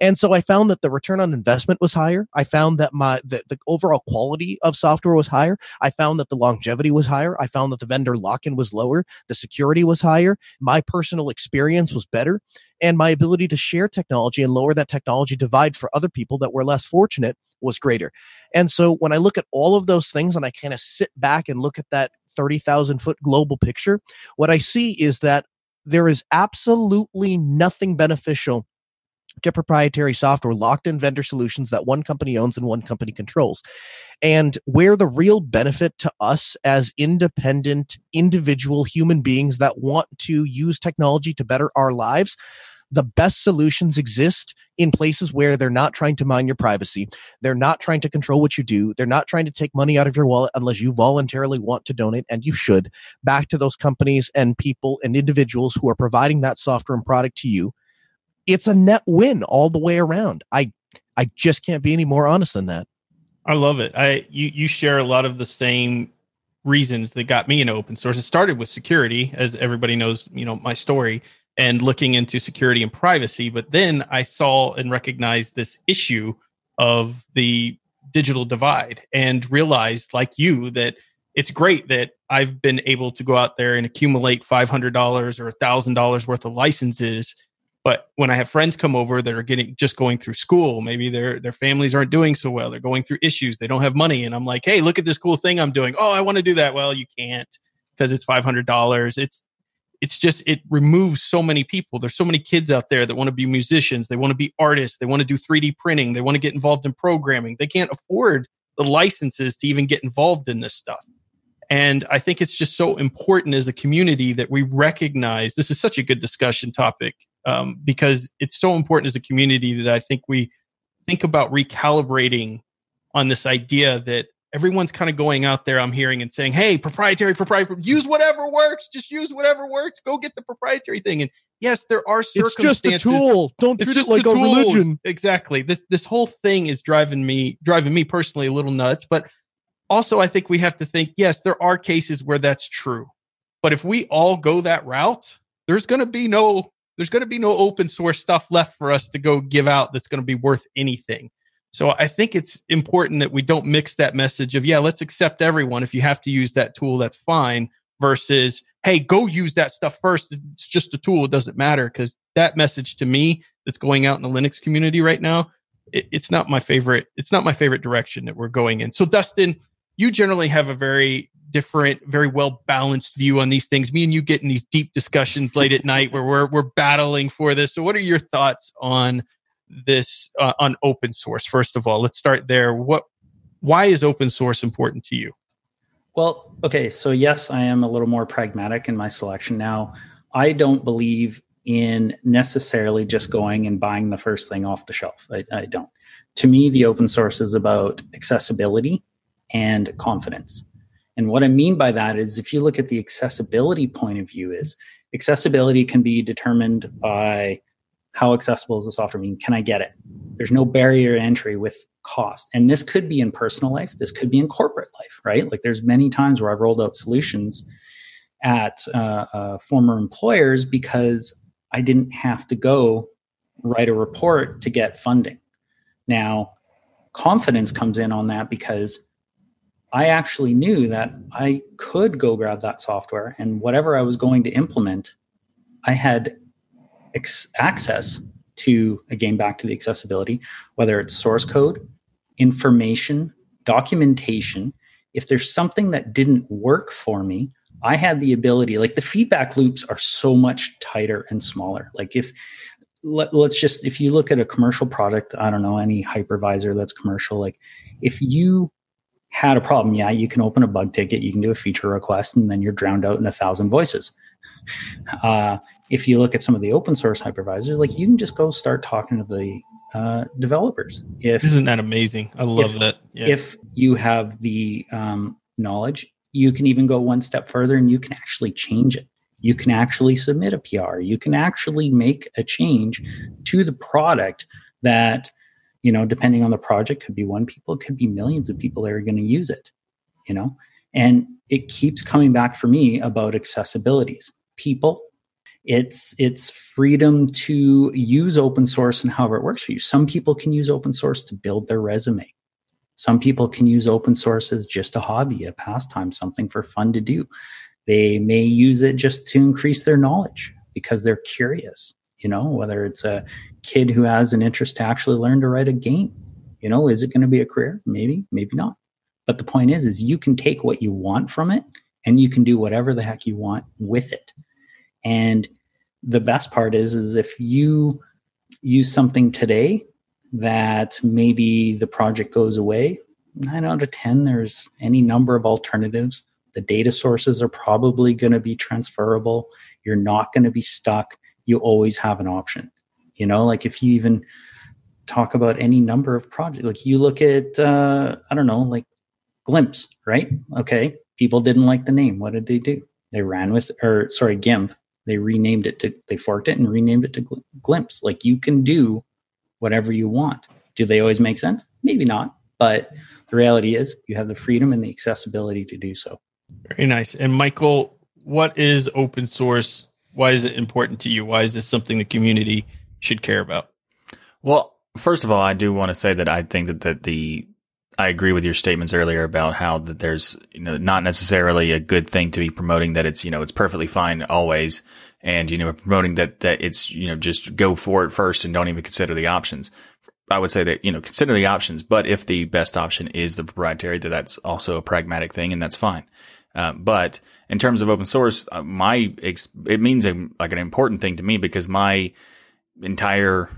And so I found that the return on investment was higher. I found that my the, the overall quality of software was higher. I found that the longevity was higher. I found that the vendor lock-in was lower. The security was higher. My personal experience was better. And my ability to share technology and lower that technology divide for other people that were less fortunate was greater. And so when I look at all of those things and I kind of sit back and look at that 30,000 foot global picture, what I see is that there is absolutely nothing beneficial to proprietary software locked in vendor solutions that one company owns and one company controls. And where the real benefit to us as independent individual human beings that want to use technology to better our lives, the best solutions exist in places where they're not trying to mine your privacy. They're not trying to control what you do. They're not trying to take money out of your wallet unless you voluntarily want to donate, and you should, back to those companies and people and individuals who are providing that software and product to you it's a net win all the way around. I I just can't be any more honest than that. I love it. I you you share a lot of the same reasons that got me into open source. It started with security, as everybody knows, you know, my story and looking into security and privacy. But then I saw and recognized this issue of the digital divide and realized, like you, that it's great that I've been able to go out there and accumulate $500 or $1,000 worth of licenses but when I have friends come over that are getting just going through school, maybe their their families aren't doing so well. They're going through issues. They don't have money, and I'm like, hey, look at this cool thing I'm doing. Oh, I want to do that. Well, you can't because it's five hundred dollars. It's it's just it removes so many people. There's so many kids out there that want to be musicians. They want to be artists. They want to do 3D printing. They want to get involved in programming. They can't afford the licenses to even get involved in this stuff. And I think it's just so important as a community that we recognize this is such a good discussion topic um, because it's so important as a community that I think we think about recalibrating on this idea that everyone's kind of going out there i'm hearing and saying hey proprietary proprietary use whatever works just use whatever works go get the proprietary thing. And yes there are circumstances it's just a tool. Don't treat it like a, a religion. Exactly. This this whole thing is driving me driving me personally a little nuts but also i think we have to think yes there are cases where that's true but if we all go that route there's going to be no there's going to be no open source stuff left for us to go give out that's going to be worth anything. So I think it's important that we don't mix that message of, yeah, let's accept everyone. If you have to use that tool, that's fine, versus, hey, go use that stuff first. It's just a tool. It doesn't matter. Because that message to me that's going out in the Linux community right now, it, it's not my favorite. It's not my favorite direction that we're going in. So, Dustin, you generally have a very different, very well balanced view on these things. Me and you get in these deep discussions late at night where we're we're battling for this. So, what are your thoughts on this uh, on open source? First of all, let's start there. What why is open source important to you? Well, okay, so yes, I am a little more pragmatic in my selection now. I don't believe in necessarily just going and buying the first thing off the shelf. I, I don't. To me, the open source is about accessibility and confidence. And what I mean by that is if you look at the accessibility point of view is accessibility can be determined by how accessible is the software? I mean, can I get it? There's no barrier to entry with cost. And this could be in personal life. This could be in corporate life, right? Like there's many times where I've rolled out solutions at uh, uh, former employers because I didn't have to go write a report to get funding. Now, confidence comes in on that because I actually knew that I could go grab that software and whatever I was going to implement, I had ex- access to, again, back to the accessibility, whether it's source code, information, documentation. If there's something that didn't work for me, I had the ability, like the feedback loops are so much tighter and smaller. Like if let, us just if you look at a commercial product i don't know any hypervisor that's commercial like if you had a problem yeah you can open a bug ticket you can do a feature request and then you're drowned out in a thousand voices. Uh, if you look at some of the open source hypervisors like you can just go start talking to the uh, developers. If isn't that amazing? I love if, that. Yeah. if you have the um, knowledge you can even go one step further and you can actually change it. You can actually submit a PR. You can actually make a change to the product that, you know, depending on the project, could be one people, could be millions of people that are going to use it, you know? And it keeps coming back for me about accessibilities. People, it's it's freedom to use open source and however it works for you. Some people can use open source to build their resume. Some people can use open source as just a hobby, a pastime, something for fun to do. They may use it just to increase their knowledge because they're curious, you know, whether it's a kid who has an interest to actually learn to write a game. You know, is it going to be a career? Maybe, maybe not. But the point is, is you can take what you want from it and you can do whatever the heck you want with it. And the best part is, is if you use something today that maybe the project goes away, nine out of 10, there's any number of alternatives the data sources are probably going to be transferable. You're not going to be stuck. You always have an option. You know, like if you even talk about any number of projects, like you look at, uh, I don't know, like Glimpse, right? Okay. People didn't like the name. What did they do? They ran with, or sorry, GIMP. They renamed it to, they forked it and renamed it to Glimpse. Like you can do whatever you want. Do they always make sense? Maybe not. But the reality is you have the freedom and the accessibility to do so. Very nice. And Michael, what is open source? Why is it important to you? Why is this something the community should care about? Well, first of all, I do want to say that I think that, that the I agree with your statements earlier about how that there's you know not necessarily a good thing to be promoting that it's you know it's perfectly fine always and you know promoting that that it's you know just go for it first and don't even consider the options. I would say that you know consider the options, but if the best option is the proprietary, that that's also a pragmatic thing and that's fine. Uh, but in terms of open source, uh, my it means a, like an important thing to me because my entire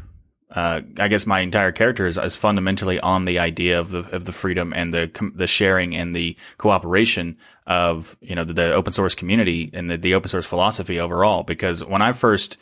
uh, I guess my entire character is, is, fundamentally on the idea of the of the freedom and the the sharing and the cooperation of you know the, the open source community and the, the open source philosophy overall. Because when I first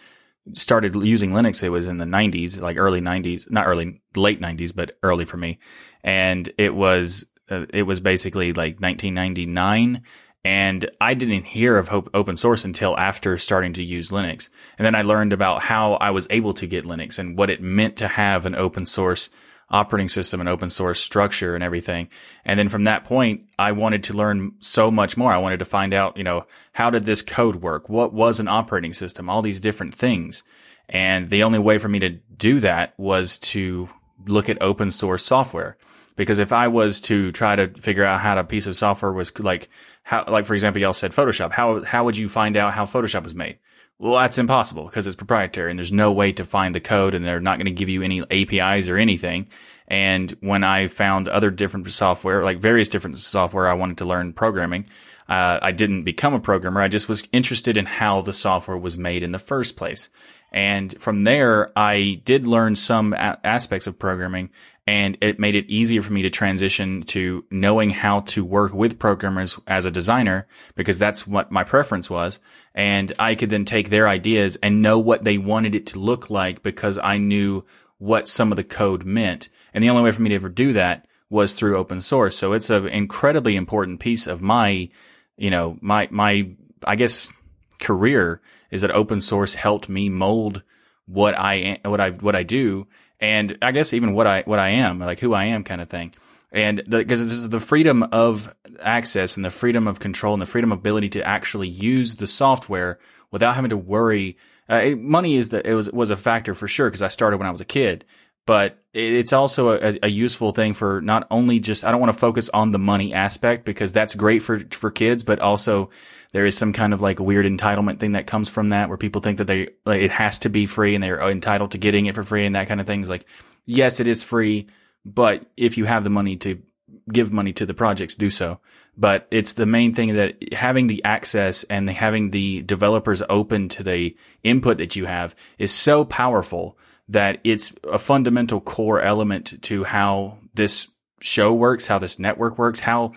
started using Linux, it was in the 90s, like early 90s, not early, late 90s, but early for me, and it was uh, it was basically like 1999 and I didn't hear of open source until after starting to use Linux. And then I learned about how I was able to get Linux and what it meant to have an open source operating system and open source structure and everything. And then from that point, I wanted to learn so much more. I wanted to find out, you know, how did this code work? What was an operating system? All these different things. And the only way for me to do that was to look at open source software. Because if I was to try to figure out how a piece of software was like, how, like for example, y'all said Photoshop. How how would you find out how Photoshop was made? Well, that's impossible because it's proprietary and there's no way to find the code and they're not going to give you any APIs or anything. And when I found other different software, like various different software, I wanted to learn programming. Uh, I didn't become a programmer. I just was interested in how the software was made in the first place. And from there, I did learn some a- aspects of programming and it made it easier for me to transition to knowing how to work with programmers as a designer because that's what my preference was. And I could then take their ideas and know what they wanted it to look like because I knew what some of the code meant. And the only way for me to ever do that was through open source. So it's an incredibly important piece of my, you know, my, my, I guess, career is that open source helped me mold what I, what I, what I do. And I guess even what I, what I am, like who I am kind of thing. And because this is the freedom of access and the freedom of control and the freedom of ability to actually use the software without having to worry. Uh, money is that it was, was a factor for sure because I started when I was a kid but it's also a, a, useful thing for not only just I don't want to focus on the money aspect because that's great for for kids, but also there is some kind of like weird entitlement thing that comes from that where people think that they like, it has to be free and they're entitled to getting it for free and that kind of thing is like yes it is free, but if you have the money to give money to the projects, do so. But it's the main thing that having the access and having the developers open to the input that you have is so powerful that it's a fundamental core element to how this show works, how this network works, how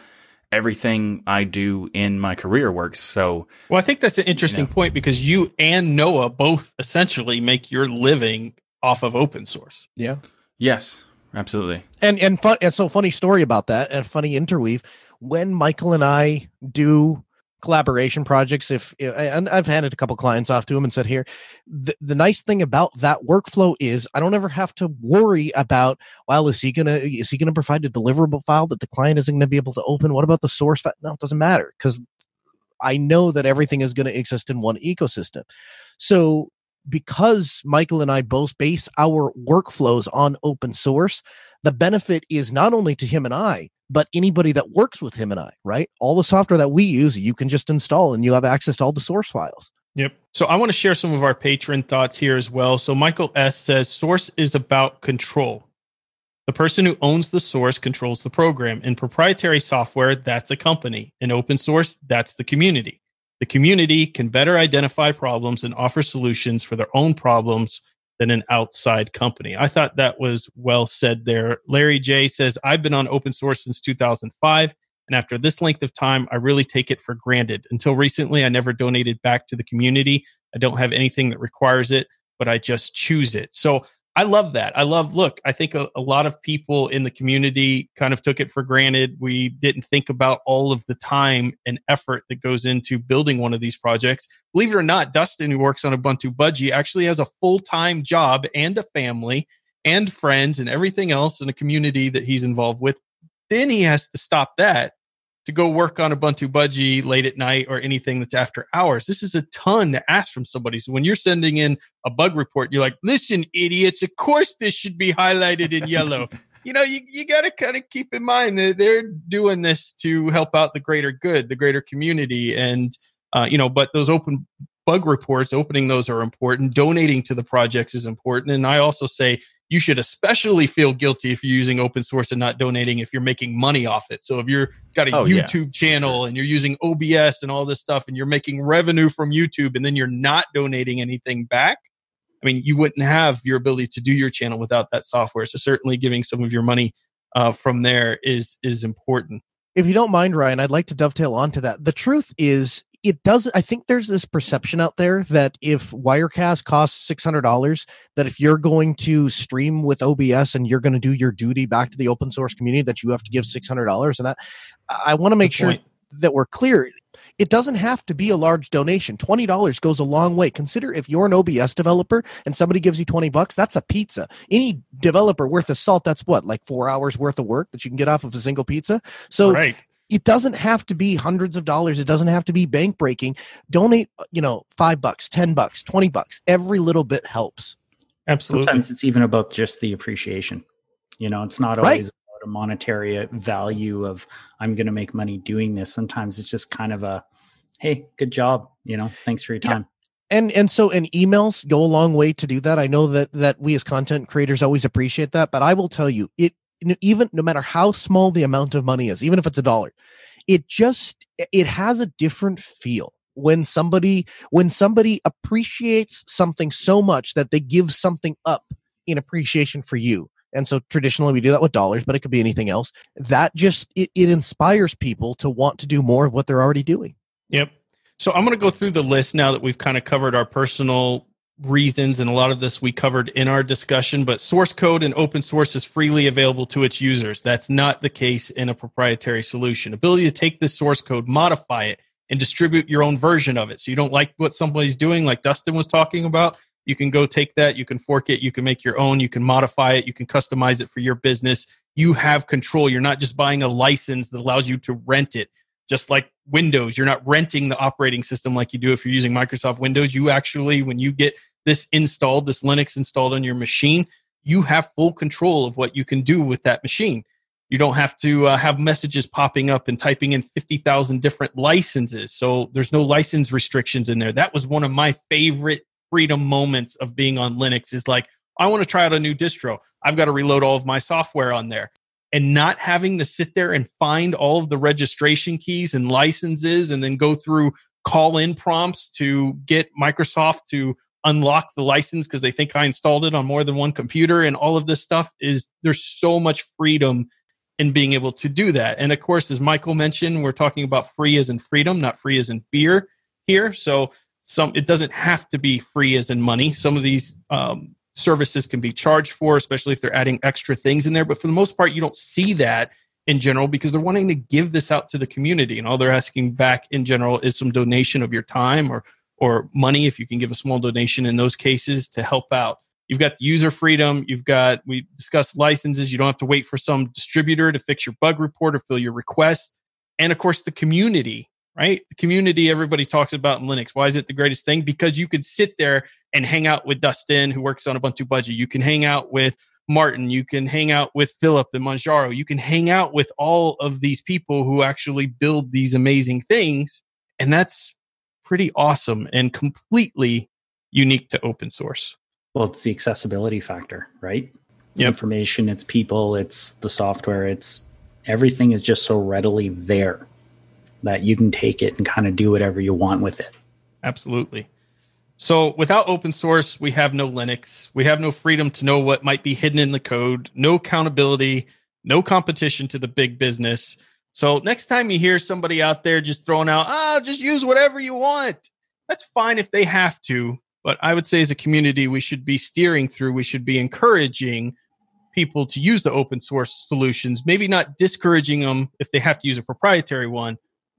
everything I do in my career works. So, well, I think that's an interesting you know, point because you and Noah both essentially make your living off of open source. Yeah. Yes, absolutely. And and fun and so funny story about that and funny interweave when Michael and I do collaboration projects if eh, and i've handed a couple clients off to him and said here the, the nice thing about that workflow is i don't ever have to worry about well is he gonna is he gonna provide a deliverable file that the client isn't gonna be able to open? What about the source file no it doesn't matter because i know that everything is to exist in one ecosystem. So because michael and i both base our workflows on open source the benefit is not only to him and i but anybody that works with him and I, right? All the software that we use, you can just install and you have access to all the source files. Yep. So I want to share some of our patron thoughts here as well. So Michael S says source is about control. The person who owns the source controls the program. In proprietary software, that's a company. In open source, that's the community. The community can better identify problems and offer solutions for their own problems than an outside company. I thought that was well said there. Larry J says, I've been on open source since 2005. And after this length of time, I really take it for granted. Until recently, I never donated back to the community. I don't have anything that requires it, but I just choose it. So I love that. I love, look, I think a, a, lot of people in the community kind of took it for granted. We didn't think about all of the time and effort that goes into building one of these projects. Believe it or not, Dustin, who works on Ubuntu Budgie, actually has a full time job and a family and friends and everything else in a community that he's involved with. Then he has to stop that to go work on Ubuntu Budgie late at night or anything that's after hours. This is a ton to ask from somebody. So when you're sending in a bug report, you're like, listen, idiots, of course this should be highlighted in yellow. you know, you, you got to kind of keep in mind that they're doing this to help out the greater good, the greater community. And, uh, you know, but those open bug reports, opening those are important. Donating to the projects is important. And I also say you should especially feel guilty if you're using open source and not donating if you're making money off it. So if you're got a oh, YouTube yeah, channel sure. and you're using OBS and all this stuff and you're making revenue from YouTube and then you're not donating anything back, I mean, you wouldn't have your ability to do your channel without that software. So certainly giving some of your money uh, from there is is important. If you don't mind, Ryan, I'd like to dovetail onto that. The truth is, it does i think there's this perception out there that if wirecast costs $600 that if you're going to stream with obs and you're going to do your duty back to the open source community that you have to give $600 and i, I want to make sure that we're clear. It doesn't have to be a large donation. $20 goes a long way. Consider if you're an obs developer and somebody gives you 20 bucks that's a pizza. Any developer worth of salt that's what like four hours worth of work that you can get off of a single pizza. So right it doesn't have to be hundreds of dollars. It doesn't have to be bank breaking. Donate uh, you know five bucks ten bucks twenty bucks. Every little bit helps. Absolutely. Sometimes it's even about just the appreciation. You know it's not always right. about a monetary uh, value of i'm going to make money doing this. Sometimes it's just kind of a hey good job you know? Thanks for your time. Yeah and and so and emails go a long way to do that. I know that that we as content creators always appreciate that but i will tell you it even no matter how small the amount of money is, even if it's a dollar, it just it has a different feel. When somebody when somebody appreciates something so much that they give something up in appreciation for you and so traditionally we do that with dollars but it could be anything else that just it, it inspires people to want to do more of what they're already doing. Yep. So i'm going to go through the list now that we've kind of covered our personal reasons, and a lot of this we covered in our discussion, but source code and open source is freely available to its users. That's not the case in a proprietary solution. Ability to take this source code, modify it, and distribute your own version of it. So you don't like what somebody's doing, like Dustin was talking about, you can go take that, you can fork it, you can make your own, you can modify it, you can customize it for your business. You have control. You're not just buying a license that allows you to rent it. Just like Windows, you're not renting the operating system like you do if you're using Microsoft Windows. You actually, when you get this installed, this Linux installed on your machine, you have full control of what you can do with that machine. You don't have to uh, have messages popping up and typing in 50,000 different licenses. So there's no license restrictions in there. That was one of my favorite freedom moments of being on Linux is like, I want to try out a new distro. I've got to reload all of my software on there. And not having to sit there and find all of the registration keys and licenses and then go through call in prompts to get Microsoft to unlock the license because they think I installed it on more than one computer and all of this stuff is there's so much freedom in being able to do that. And of course, as Michael mentioned, we're talking about free as in freedom, not free as in fear here. So some it doesn't have to be free as in money. Some of these um, services can be charged for, especially if they're adding extra things in there. But for the most part, you don't see that in general because they're wanting to give this out to the community, and all they're asking back in general is some donation of your time or or money if you can give a small donation in those cases to help out. You've got the user freedom. You've got, we discussed licenses. You don't have to wait for some distributor to fix your bug report or fill your request. And of course, the community right? The community everybody talks about in Linux. Why is it the greatest thing? Because you could sit there and hang out with Dustin, who works on Ubuntu Budgie. You can hang out with Martin. You can hang out with Philip and Manjaro. You can hang out with all of these people who actually build these amazing things. And that's pretty awesome and completely unique to open source. Well, it's the accessibility factor, right? It's yep. information, it's people, it's the software, it's everything is just so readily there that you can take it and kind of do whatever you want with it. Absolutely. So without open source, we have no Linux. We have no freedom to know what might be hidden in the code, no accountability, no competition to the big business. So next time you hear somebody out there just throwing out, ah, just use whatever you want. That's fine if they have to. But I would say as a community, we should be steering through, we should be encouraging people to use the open source solutions, maybe not discouraging them if they have to use a proprietary one,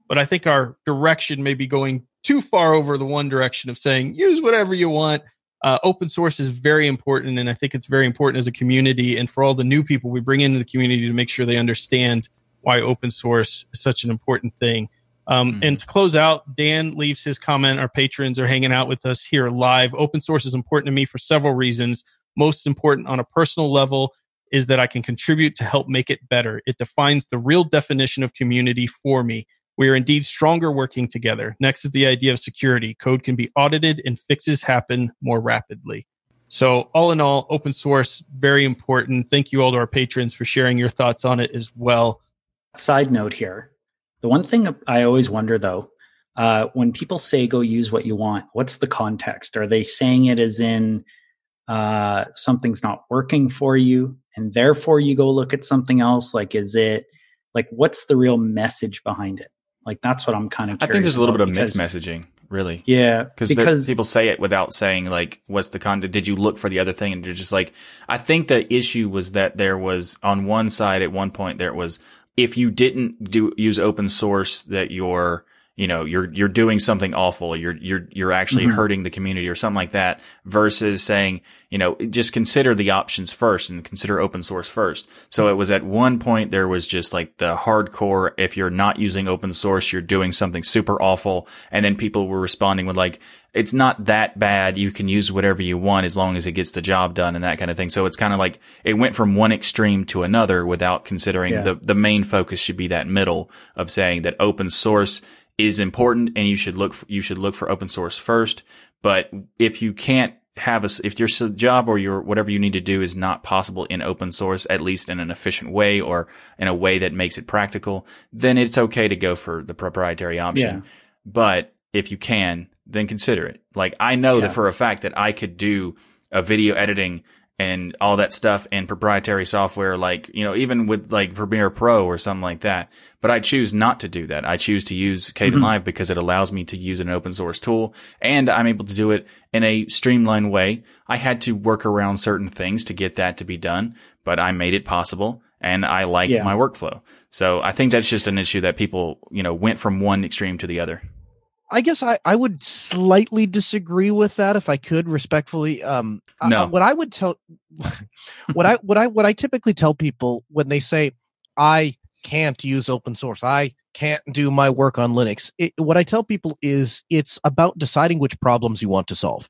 but I think our direction may be going too far over the one direction of saying use whatever you want. Uh, open source is very important, and I think it's very important as a community and for all the new people we bring into the community to make sure they understand why open source is such an important thing. Um, mm-hmm. And to close out, Dan leaves his comment. Our patrons are hanging out with us here live. Open source is important to me for several reasons. Most important on a personal level is that I can contribute to help make it better. It defines the real definition of community for me. We are indeed stronger working together. Next is the idea of security. Code can be audited and fixes happen more rapidly. So, all in all, open source, very important. Thank you all to our patrons for sharing your thoughts on it as well. Side note here the one thing I always wonder though, uh, when people say go use what you want, what's the context? Are they saying it as in uh, something's not working for you and therefore you go look at something else? Like, is it like what's the real message behind it? Like that's what I'm kind of. I think there's a little bit of mixed messaging, really. Yeah, because people say it without saying like, "What's the content?" Did you look for the other thing? And you're just like, I think the issue was that there was on one side at one point there was if you didn't do use open source that your you know you're you're doing something awful you're you're you're actually mm-hmm. hurting the community or something like that versus saying you know just consider the options first and consider open source first so it was at one point there was just like the hardcore if you're not using open source you're doing something super awful and then people were responding with like it's not that bad you can use whatever you want as long as it gets the job done and that kind of thing so it's kind of like it went from one extreme to another without considering yeah. the the main focus should be that middle of saying that open source is important and you should look for, you should look for open source first. But if you can't have a, if your job or your whatever you need to do is not possible in open source, at least in an efficient way or in a way that makes it practical, then it's okay to go for the proprietary option. Yeah. But if you can, then consider it. Like I know yeah. that for a fact that I could do a video editing and all that stuff and proprietary software, like, you know, even with like Premiere Pro or something like that. But I choose not to do that. I choose to use Kdenlive mm-hmm. because it allows me to use an open source tool and I'm able to do it in a streamlined way. I had to work around certain things to get that to be done, but I made it possible and I like yeah. my workflow. So I think that's just an issue that people, you know, went from one extreme to the other. I guess I, I would slightly disagree with that if I could respectfully. Um, no. I, what I would tell, what I what I what I typically tell people when they say I can't use open source, I can't do my work on Linux. It, what I tell people is it's about deciding which problems you want to solve.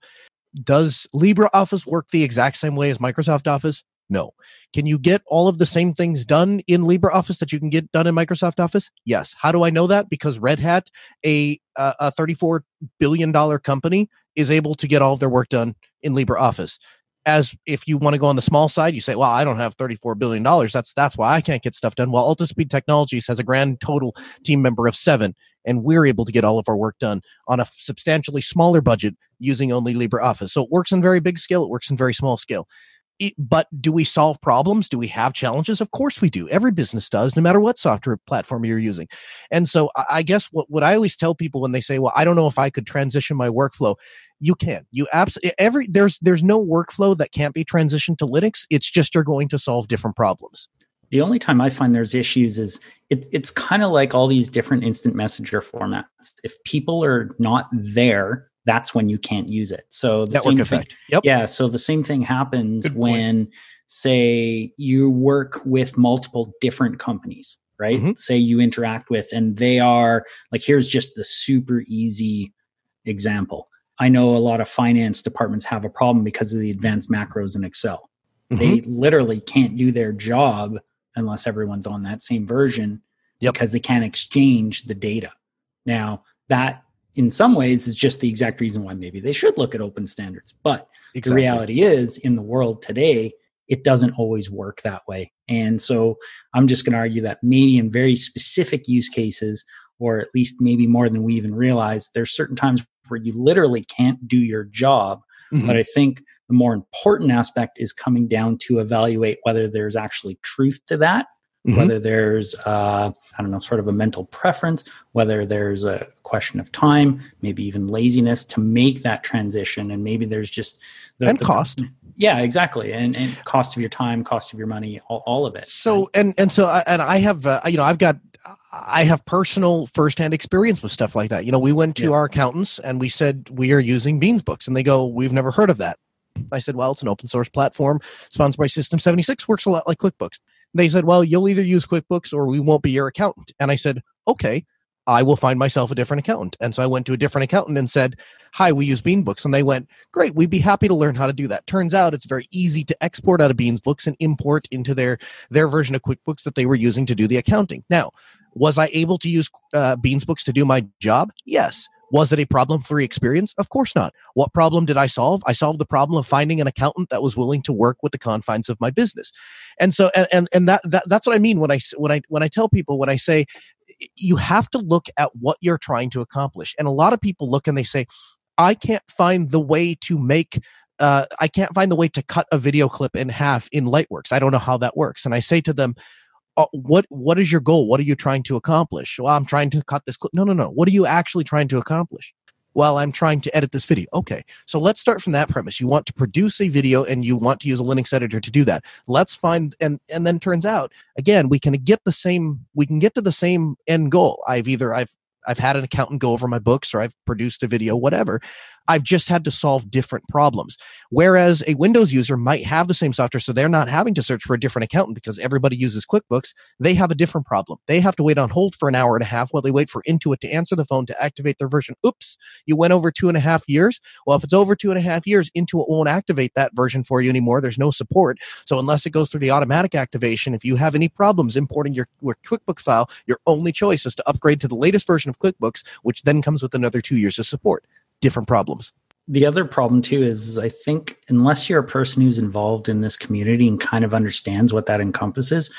Does LibreOffice work the exact same way as Microsoft Office? No. Can you get all of the same things done in LibreOffice that you can get done in Microsoft Office? Yes. How do I know that? Because Red Hat, a a 34 billion dollar company, is able to get all of their work done in LibreOffice. As if you want to go on the small side, you say, "Well, I don't have 34 billion dollars. That's that's why I can't get stuff done." Well, Altispeed Technologies has a grand total team member of seven, and we're able to get all of our work done on a substantially smaller budget using only LibreOffice. So it works in very big scale. It works in very small scale it, but do we solve problems? Do we have challenges? Of course we do. Every business does, no matter what software platform you're using. And so I guess what, what I always tell people when they say, well, I don't know if I could transition my workflow. You can. You absolutely every there's there's no workflow that can't be transitioned to Linux. It's just you're going to solve different problems. The only time I find there's issues is it, it's kind of like all these different instant messenger formats. If people are not there that's when you can't use it. So the Network same effect. thing, yep. yeah. So the same thing happens when, say, you work with multiple different companies, right? Mm-hmm. Say you interact with, and they are like, here's just the super easy example. I know a lot of finance departments have a problem because of the advanced macros in Excel. Mm-hmm. They literally can't do their job unless everyone's on that same version yep. because they can't exchange the data. Now, that in some ways is just the exact reason why maybe they should look at open standards. But exactly. the reality is, in the world today, it doesn't always work that way. And so I'm just going to argue that maybe in very specific use cases, or at least maybe more than we even realize, there's certain times where you literally can't do your job. Mm-hmm. But I think the more important aspect is coming down to evaluate whether there's actually truth to that Mm-hmm. whether there's uh, i don't know sort of a mental preference whether there's a question of time maybe even laziness to make that transition and maybe there's just the, and the, cost yeah exactly and, and cost of your time cost of your money all, all of it so right? and and so and i have uh, you know i've got I have personal firsthand experience with stuff like that. You know, we went to yeah. our accountants and we said we are using BeansBooks, and they go, "We've never heard of that." I said, "Well, it's an open source platform sponsored by System76, works a lot like QuickBooks." They said, well, you'll either use QuickBooks or we won't be your accountant. And I said, okay, I will find myself a different accountant. And so I went to a different accountant and said, Hi, we use BeansBooks. And they went, Great, we'd be happy to learn how to do that. Turns out it's very easy to export out of BeansBooks and import into their, their version of QuickBooks that they were using to do the accounting. Now, was I able to use uh, BeansBooks to do my job? Yes. Was it a problem free experience? Of course not. What problem did I solve? I solved the problem of finding an accountant that was willing to work with the confines of my business. And so, and, and, and that, that, that's what I mean when I, when I, when I tell people, when I say, you have to look at what you're trying to accomplish. And a lot of people look and they say, I can't find the way to make uh, I can't find the way to cut a video clip in half in Lightworks. I don't know how that works. And I say to them, uh, what what is your goal? What are you trying to accomplish? Well, I'm trying to cut this clip. No, no, no. What are you actually trying to accomplish? Well, I'm trying to edit this video. Okay. So let's start from that premise. You want to produce a video and you want to use a Linux editor to do that. Let's find and and then turns out again, we can get the same we can get to the same end goal. I've either I've I've had an accountant go over my books or I've produced a video, whatever. I've just had to solve different problems. Whereas a Windows user might have the same software, so they're not having to search for a different accountant because everybody uses QuickBooks. They have a different problem. They have to wait on hold for an hour and a half while they wait for Intuit to answer the phone to activate their version. Oops, you went over two and a half years. Well, if it's over two and a half years, Intuit won't activate that version for you anymore. There's no support. So unless it goes through the automatic activation, if you have any problems importing your, your QuickBook file, your only choice is to upgrade to the latest version of QuickBooks, which then comes with another two years of support. Different problems the other problem too is I think unless you're a person who's involved in this community and kind of understands what that encompasses,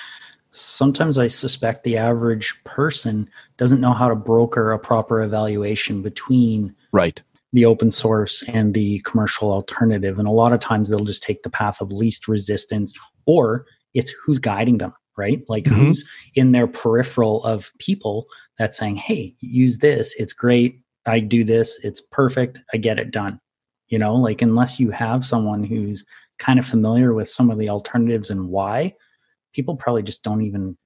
sometimes I suspect the average person doesn't know how to broker a proper evaluation between right the open source and the commercial alternative. And a lot of times they'll just take the path of least resistance, or it's who's guiding them, right? Like mm-hmm. who's in their peripheral of people that's saying, hey, use this. It's great. I do this. It's perfect. I get it done. You know, like unless you have someone who's kind of familiar with some of the alternatives and why, people probably just don't even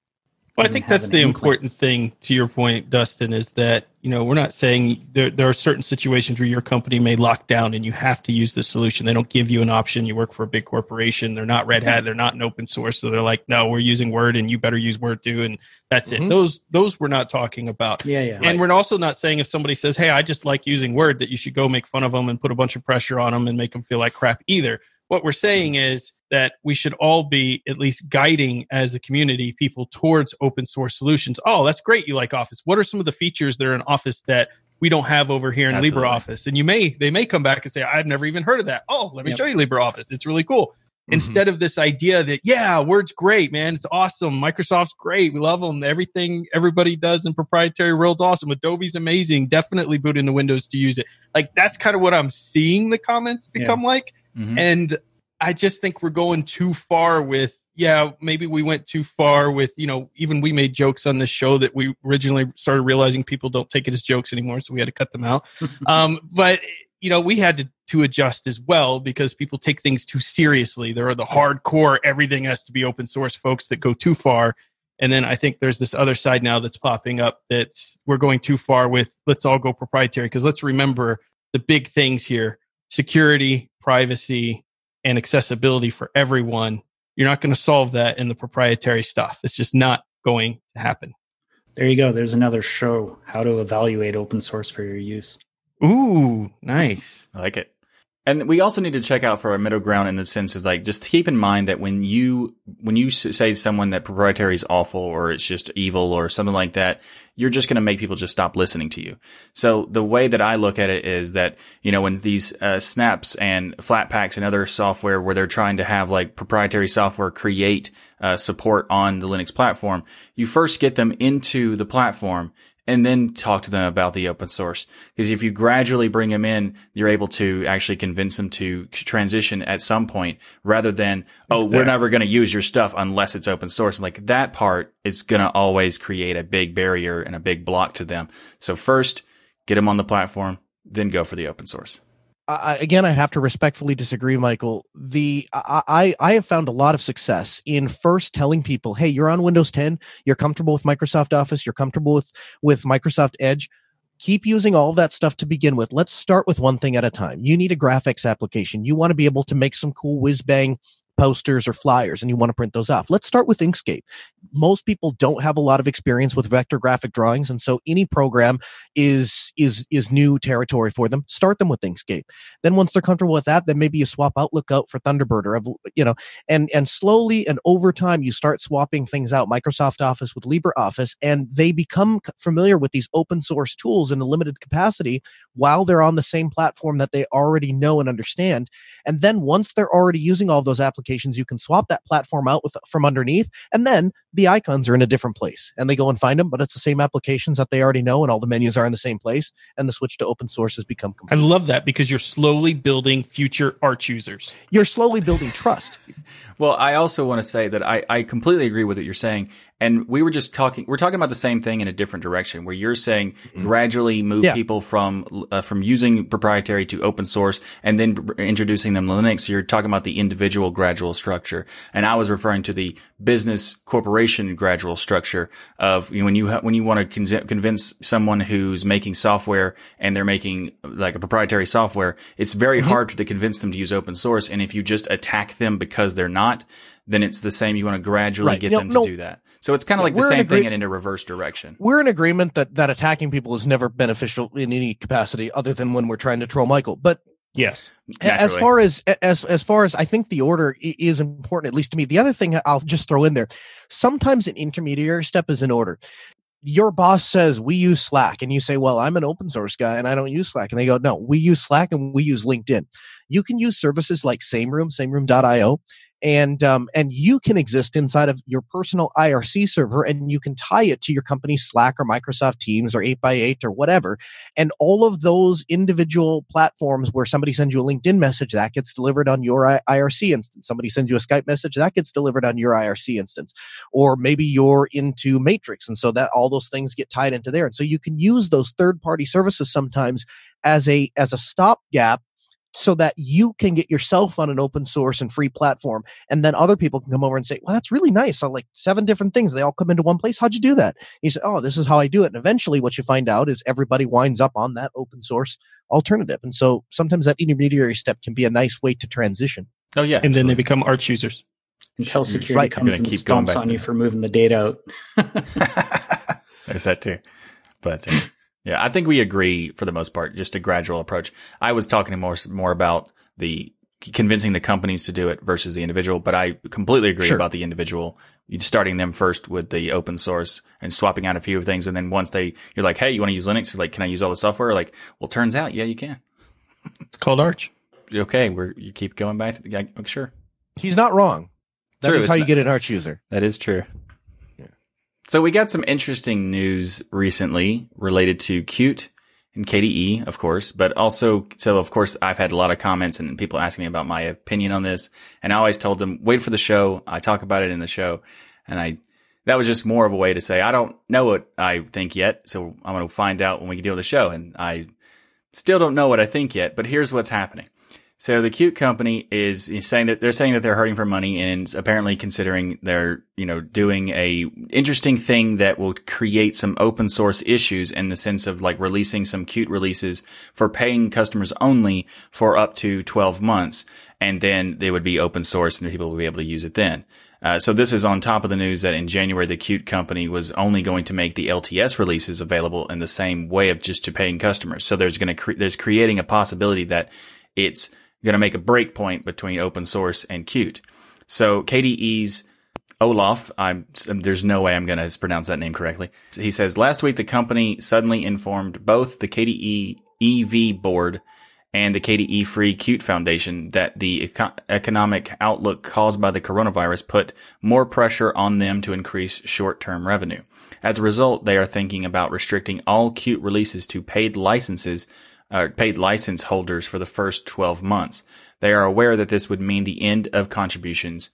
well, I think that's the inkling. important thing to your point, Dustin, is that, you know, we're not saying there, there are certain situations where your company may lock down and you have to use this solution. They don't give you an option. You work for a big corporation. They're not Red Hat. They're not an open source. So they're like, no, we're using Word and you better use Word too. And that's mm-hmm. it. Those, those we're not talking about. Yeah. Yeah. And right. we're also not saying if somebody says, Hey, I just like using Word that you should go make fun of them and put a bunch of pressure on them and make them feel like crap either. What we're saying is, that we should all be at least guiding as a community people towards open source solutions. Oh, that's great. You like Office. What are some of the features that are in Office that we don't have over here in Absolutely. LibreOffice? And you may they may come back and say, I've never even heard of that. Oh, let me yep. show you LibreOffice. It's really cool. Mm-hmm. Instead of this idea that, yeah, Word's great, man. It's awesome. Microsoft's great. We love them. Everything everybody does in proprietary world's awesome. Adobe's amazing. Definitely boot into Windows to use it. Like that's kind of what I'm seeing the comments become yeah. like. Mm-hmm. And I just think we're going too far with yeah, maybe we went too far with, you know, even we made jokes on the show that we originally started realizing people don't take it as jokes anymore, so we had to cut them out. um, but you know, we had to to adjust as well because people take things too seriously. There are the hardcore everything has to be open source folks that go too far. And then I think there's this other side now that's popping up that's we're going too far with let's all go proprietary because let's remember the big things here security, privacy, and accessibility for everyone. You're not going to solve that in the proprietary stuff. It's just not going to happen. There you go. There's another show how to evaluate open source for your use. Ooh, nice. I like it. And we also need to check out for a middle ground in the sense of like, just keep in mind that when you, when you say to someone that proprietary is awful or it's just evil or something like that, you're just going to make people just stop listening to you. So the way that I look at it is that, you know, when these uh, snaps and Flatpaks and other software where they're trying to have like proprietary software create uh, support on the Linux platform, you first get them into the platform and then talk to them about the open source. Because if you gradually bring them in, you're able to actually convince them to transition at some point rather than, oh, exactly. we're never going to use your stuff unless it's open source. Like that part is going to always create a big barrier and a big block to them. So first, get them on the platform, then go for the open source. I, again, I have to respectfully disagree, Michael. The I I have found a lot of success in first telling people, "Hey, you're on Windows 10. You're comfortable with Microsoft Office. You're comfortable with with Microsoft Edge. Keep using all that stuff to begin with. Let's start with one thing at a time. You need a graphics application. You want to be able to make some cool whiz bang posters or flyers and you want to print those off. Let's start with Inkscape. Most people don't have a lot of experience with vector graphic drawings and so any program is is is new territory for them. Start them with Inkscape. Then once they're comfortable with that, then maybe you swap Outlook out for Thunderbird or you know, and and slowly and over time you start swapping things out Microsoft Office with LibreOffice and they become familiar with these open source tools in a limited capacity while they're on the same platform that they already know and understand. And then once they're already using all those applications applications, you can swap that platform out with from underneath, and then the icons are in a different place, and they go and find them. But it's the same applications that they already know, and all the menus are in the same place. And the switch to open source has become. Complete. I love that because you're slowly building future Arch users. You're slowly building trust. Well, I also want to say that I, I completely agree with what you're saying, and we were just talking. We're talking about the same thing in a different direction, where you're saying mm-hmm. gradually move yeah. people from uh, from using proprietary to open source, and then introducing them to Linux. You're talking about the individual gradual structure, and I was referring to the business corporation gradual structure of you know, when you ha- when you want to con- convince someone who's making software and they're making like a proprietary software, it's very mm-hmm. hard to convince them to use open source. And if you just attack them because they're not, then it's the same. You want to gradually right. get them to do that. So it's kind of yeah, like the same agree- thing and in a reverse direction. We're in agreement that that attacking people is never beneficial in any capacity other than when we're trying to troll Michael. But yes, naturally. as far as as as far as I think the order is important, at least to me. The other thing I'll just throw in there: sometimes an intermediary step is in order your boss says we use Slack and you say, well, I'm an open source guy and I don't use Slack. And they go, no, we use Slack and we use LinkedIn. You can use services like SameRoom, sameroom.io, and um, and you can exist inside of your personal IRC server, and you can tie it to your company's Slack or Microsoft Teams or 8x8 or whatever, and all of those individual platforms where somebody sends you a LinkedIn message that gets delivered on your IRC instance, somebody sends you a Skype message that gets delivered on your IRC instance, or maybe you're into Matrix, and so that all those things get tied into there, and so you can use those third party services sometimes as a as a stopgap so that you can get yourself on an open source and free platform and then other people can come over and say well that's really nice. I like seven different things. They all come into one place. How'd you do that? You say oh this is how i do it. And eventually what you find out is everybody winds up on that open source alternative. And so sometimes that intermediary step can be a nice way to transition. Oh yeah and then they become arch users. Until security Right. comes and keep stomps on you for moving the data out. There's that too. But uh, yeah, I think we agree for the most part, just a gradual approach. I was talking more more about the convincing the companies to do it versus the individual, but I completely agree Sure. about the individual. You're starting them first with the open source and swapping out a few things, and then once they you're like, hey, you want to use Linux? You're like, can I use all the software? Like, well, turns out, yeah, you can. It's called arch. Okay, we're you keep going back to the guy. Sure, he's not wrong That is True, it's how you not- get an arch user That is true. So we got some interesting news recently related to Qt and KDE, of course, but also, so of course, I've had a lot of comments and people asking me about my opinion on this. And I always told them, wait for the show. I talk about it in the show. And I, that was just more of a way to say, I don't know what I think yet. So I'm going to find out when we can do the show. And I still don't know what I think yet, but here's what's happening. So the Qt company is saying that they're saying that they're hurting for money and apparently considering they're, you know, doing a interesting thing that will create some open source issues in the sense of like releasing some Qt releases for paying customers only for up to 12 months. And then they would be open source and people would be able to use it then. Uh, so this is on top of the news that in January the Qt company was only going to make the LTS releases available in the same way of just to paying customers. So there's going to cre- there's creating a possibility that it's going to make a break point between open source and Qt. So KDE's Olaf, I'm, there's no way I'm going to pronounce that name correctly. He says last week the company suddenly informed both the KDE e.V. board and the KDE Free Qt Foundation that the eco- economic outlook caused by the coronavirus put more pressure on them to increase short-term revenue. As a result, they are thinking about restricting all Qt releases to paid licenses, uh, paid license holders for the first 12 months. They are aware that this would mean the end of contributions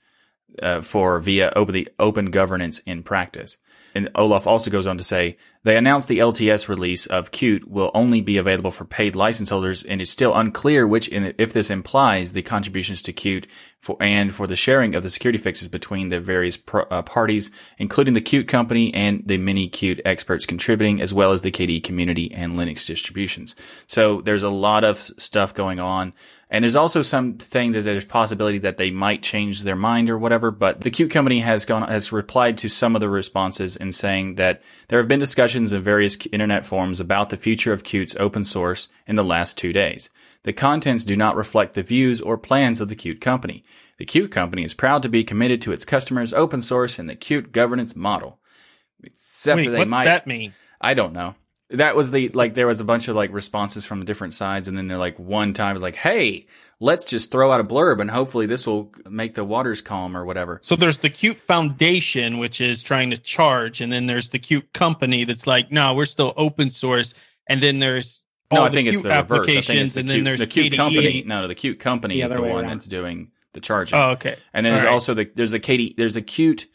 uh, for via open, the open governance in practice. And Olaf also goes on to say they announced the LTS release of Qt will only be available for paid license holders, and it's still unclear which if this implies the contributions to Qt for and for the sharing of the security fixes between the various uh, parties, including the Qt company and the many Qt experts contributing, as well as the KDE community and Linux distributions. So there's a lot of stuff going on. And there's also something that there's possibility that they might change their mind or whatever. But the Qt company has gone has replied to some of the responses in saying that there have been discussions in various internet forums about the future of Qt's open source in the last two days. The contents do not reflect the views or plans of the Qt company. The Qt company is proud to be committed to its customers' open source and the Qt governance model. Except Wait, that they what's might that mean? I don't know. That was the like there was a bunch of like responses from the different sides, and then they're like one time it's like, hey, let's just throw out a blurb and hopefully this will make the waters calm or whatever. So there's the Qt Foundation, which is trying to charge, and then there's the Qt company that's like, no, we're still open source. And then there's No, all I think the it's the reverse. I think it's the and Qt, then there's the Qt KDE. company. No, no, the Qt company It's is the the other way one around. that's doing the charging. Oh, okay. And then there's All right. also the there's a KDE there's a Qt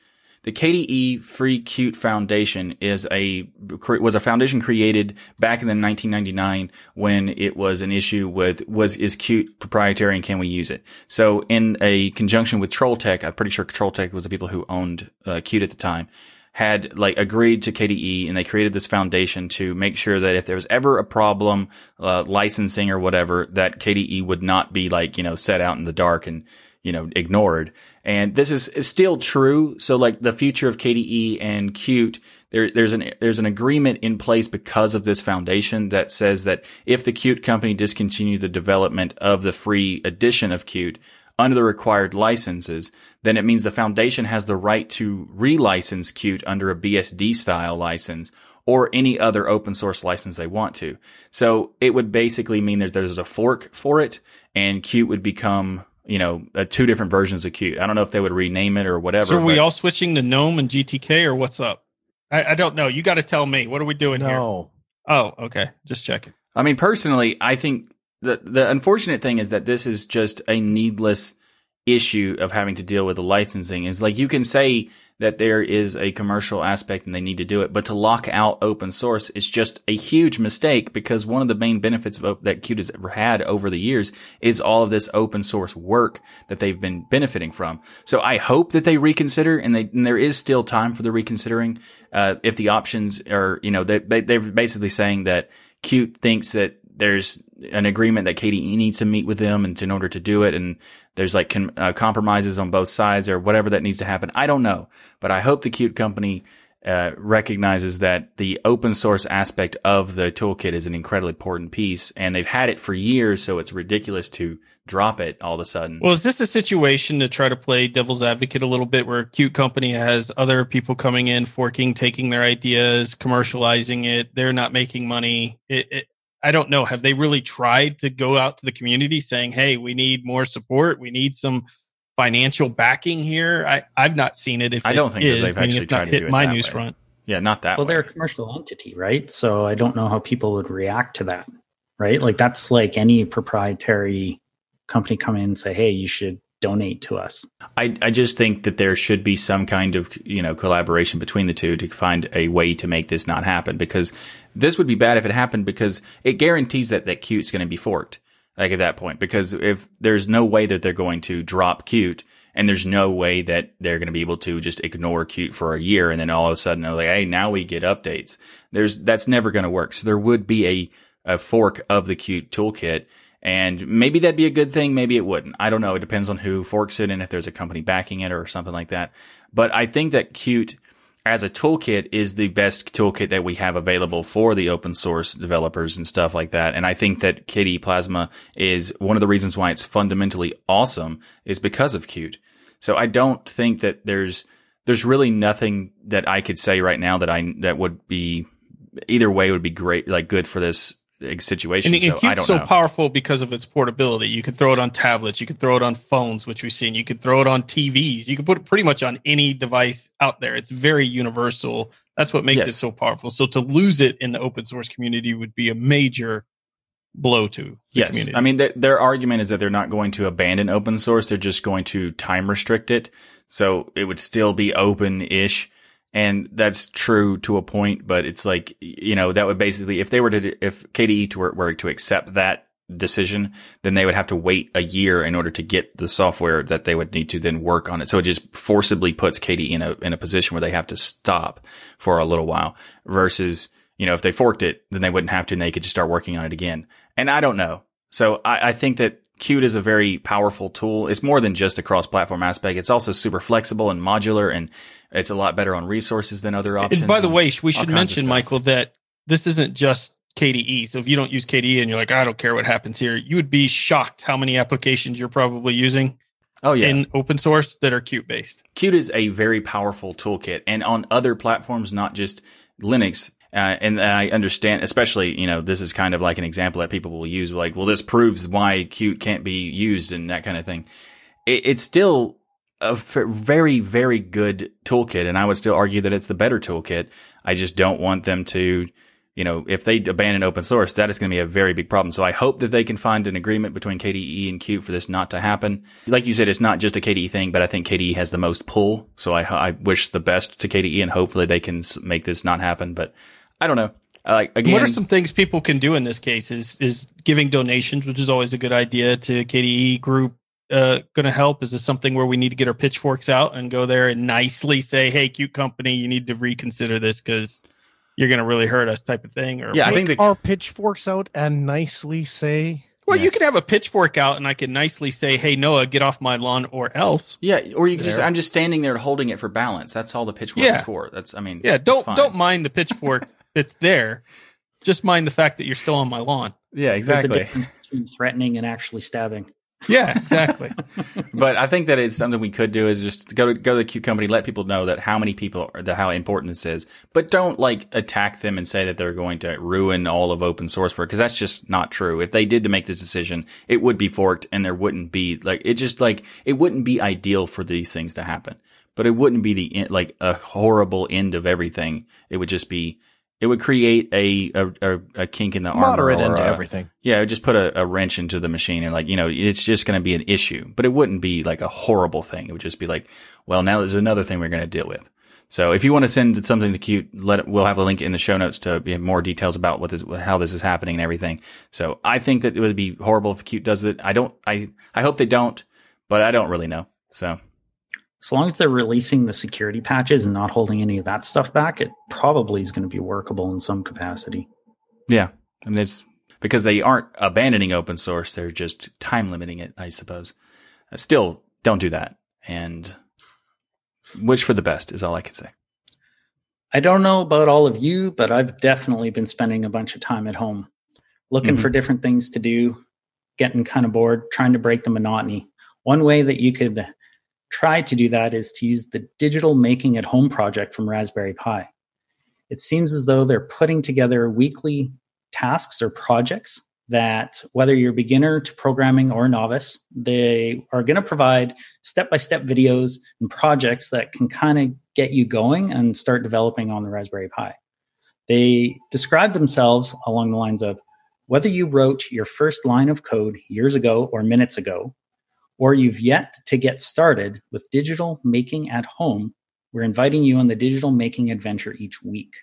the KDE Free Qt Foundation is a was a foundation created back in the 1999 when it was an issue with was is Qt proprietary and can we use it? So in a conjunction with Trolltech, I'm pretty sure Trolltech was the people who owned uh, Qt at the time had like agreed to KDE and they created this foundation to make sure that if there was ever a problem, uh, licensing or whatever, that KDE would not be like, you know, set out in the dark and, you know, ignored. And this is, is still true. So like the future of KDE and Qt, there, there's an, there's an agreement in place because of this foundation that says that if the Qt company discontinued the development of the free edition of Qt, under the required licenses, then it means the foundation has the right to relicense Qt under a BSD style license or any other open source license they want to. So it would basically mean that there's a fork for it and Qt would become you know, uh, two different versions of Qt. I don't know if they would rename it or whatever. So are we but- all switching to GNOME and GTK or what's up? I, I don't know. You got to tell me. What are we doing here? No. Oh, okay. Just checking. I mean, personally, I think the the unfortunate thing is that this is just a needless issue of having to deal with the licensing. Is like you can say that there is a commercial aspect and they need to do it, but to lock out open source is just a huge mistake because one of the main benefits of that Qt has ever had over the years is all of this open source work that they've been benefiting from. So I hope that they reconsider, and, they, and there is still time for the reconsidering. Uh, if the options are, you know, they, they, they're basically saying that Qt thinks that there's an agreement that KDE needs to meet with them and in order to do it. And there's like com- uh, compromises on both sides or whatever that needs to happen. I don't know, but I hope the Qt company uh, recognizes that the open source aspect of the toolkit is an incredibly important piece, and they've had it for years, so it's ridiculous to drop it all of a sudden. Well, is this a situation to try to play devil's advocate a little bit where Qt company has other people coming in, forking, taking their ideas, commercializing it? They're not making money. It, it, I don't know. Have they really tried to go out to the community saying, hey, we need more support? We need some financial backing here? I, I've not seen it. If I don't think that is, they've meaning actually it's not tried to hit do it my that news way. front. yeah, not that Well, way. they're a commercial entity, right? So I don't know how people would react to that, right? Like that's like any proprietary company come in and say, "Hey, you should donate to us." I, I just think that there should be some kind of you know collaboration between the two to find a way to make this not happen because this would be bad if it happened because it guarantees that that Qt's going to be forked like at that point. Because if there's no way that they're going to drop Qt and there's no way that they're going to be able to just ignore Qt for a year and then all of a sudden they're like hey now we get updates. There's that's never going to work. So there would be a a fork of the Qt toolkit and maybe that'd be a good thing. Maybe it wouldn't. I don't know. It depends on who forks it and if there's a company backing it or something like that. But I think that Qt as a toolkit is the best toolkit that we have available for the open source developers and stuff like that. And I think that KDE Plasma is one of the reasons why it's fundamentally awesome is because of Qt. So I don't think that there's there's really nothing that I could say right now that I that would be either way would be great like good for this situation. And, and so I Qt's don't so know. powerful because of its portability. You could throw it on tablets, you could throw it on phones, which we've seen. You could throw it on TVs. You could put it pretty much on any device out there. It's very universal. That's what makes it so powerful. So to lose it in the open source community would be a major blow to the Yes, community. I mean th- their argument is that they're not going to abandon open source; they're just going to time restrict it, so it would still be open-ish, and that's true to a point. But it's like you know that would basically, if they were to, if KDE were to accept that decision, then they would have to wait a year in order to get the software that they would need to then work on it. So it just forcibly puts KDE in a in a position where they have to stop for a little while versus you know, if they forked it, then they wouldn't have to and they could just start working on it again. And I don't know. So I, I think that Qt is a very powerful tool. It's more than just a cross platform aspect. It's also super flexible and modular and it's a lot better on resources than other options. and by the and way, we should mention. Michael, that this isn't just KDE. So if you don't use KDE and you're like, I don't care what happens here, you would be shocked how many applications you're probably using oh yeah. in open source that are Qt based. Qt is a very powerful toolkit, and on other platforms, not just Linux. Uh, and I understand, especially, you know, this is kind of like an example that people will use, like, well, this proves why Qt can't be used and that kind of thing. It, it's still a f- very, very good toolkit, and I would still argue that it's the better toolkit. I just don't want them to, you know, if they abandon open source, that is going to be a very big problem. So I hope that they can find an agreement between KDE and Qt for this not to happen. Like you said, it's not just a KDE thing, but I think KDE has the most pull. So I, I wish the best to KDE and hopefully they can make this not happen. But I don't know. Like again, what are some things people can do in this case? Is is giving donations, which is always a good idea to KDE group, uh, going to help? Is this something where we need to get our pitchforks out and go there and nicely say, "Hey, Qt company, you need to reconsider this because you're going to really hurt us," type of thing? Or Yeah, I think the- our pitchforks out and nicely say, well, you can have a pitchfork out, and I can nicely say, "Hey, Noah, get off my lawn," or else. yeah, or you can just—I'm just standing there holding it for balance. That's all the pitchfork Yeah. is for. That's, I mean, Yeah, don't fine. don't mind the pitchfork that's there. Just mind the fact that you're still on my lawn. Yeah, There's a exactly. difference between threatening and actually stabbing. Yeah, exactly. but I think that it's something we could do is just go to go to the Qt company, let people know that how many people are that how important this is, but don't like attack them and say that they're going to ruin all of open source work because that's just not true. If they did to make this decision, it would be forked and there wouldn't be like it just like it wouldn't be ideal for these things to happen. But it wouldn't be the like a horrible end of everything. It would just be it would create a a, a kink in the Moderate armor. into a- everything. yeah, it would just put a, a wrench into the machine and like, you know, it's just going to be an issue, but it wouldn't be like a horrible thing. It would just be like, well, now there's another thing we're going to deal with. So if you want to send something to Qt, let it, we'll have a link in the show notes to be more details about what this, how this is happening and everything. So I think that it would be horrible if Qt does it. I don't, I, I hope they don't, but I don't really know. So As long as they're releasing the security patches and not holding any of that stuff back, it probably is going to be workable in some capacity. yeah, I mean, it's because they aren't abandoning open source. They're just time limiting it, I suppose. Uh, Still, don't do that. And wish for the best is all I can say. I don't know about all of you, but I've definitely been spending a bunch of time at home looking Mhm. for different things to do, getting kind of bored, trying to break the monotony. One way that you could try to do that is to use the digital making at home project from Raspberry Pi. It seems as though they're putting together weekly tasks or projects that whether you're beginner to programming or novice, they are going to provide step-by-step videos and projects that can kind of get you going and start developing on the Raspberry Pi. They describe themselves along the lines of whether you wrote your first line of code years ago or minutes ago, or you've yet to get started with digital making at home, we're inviting you on the digital making adventure each week.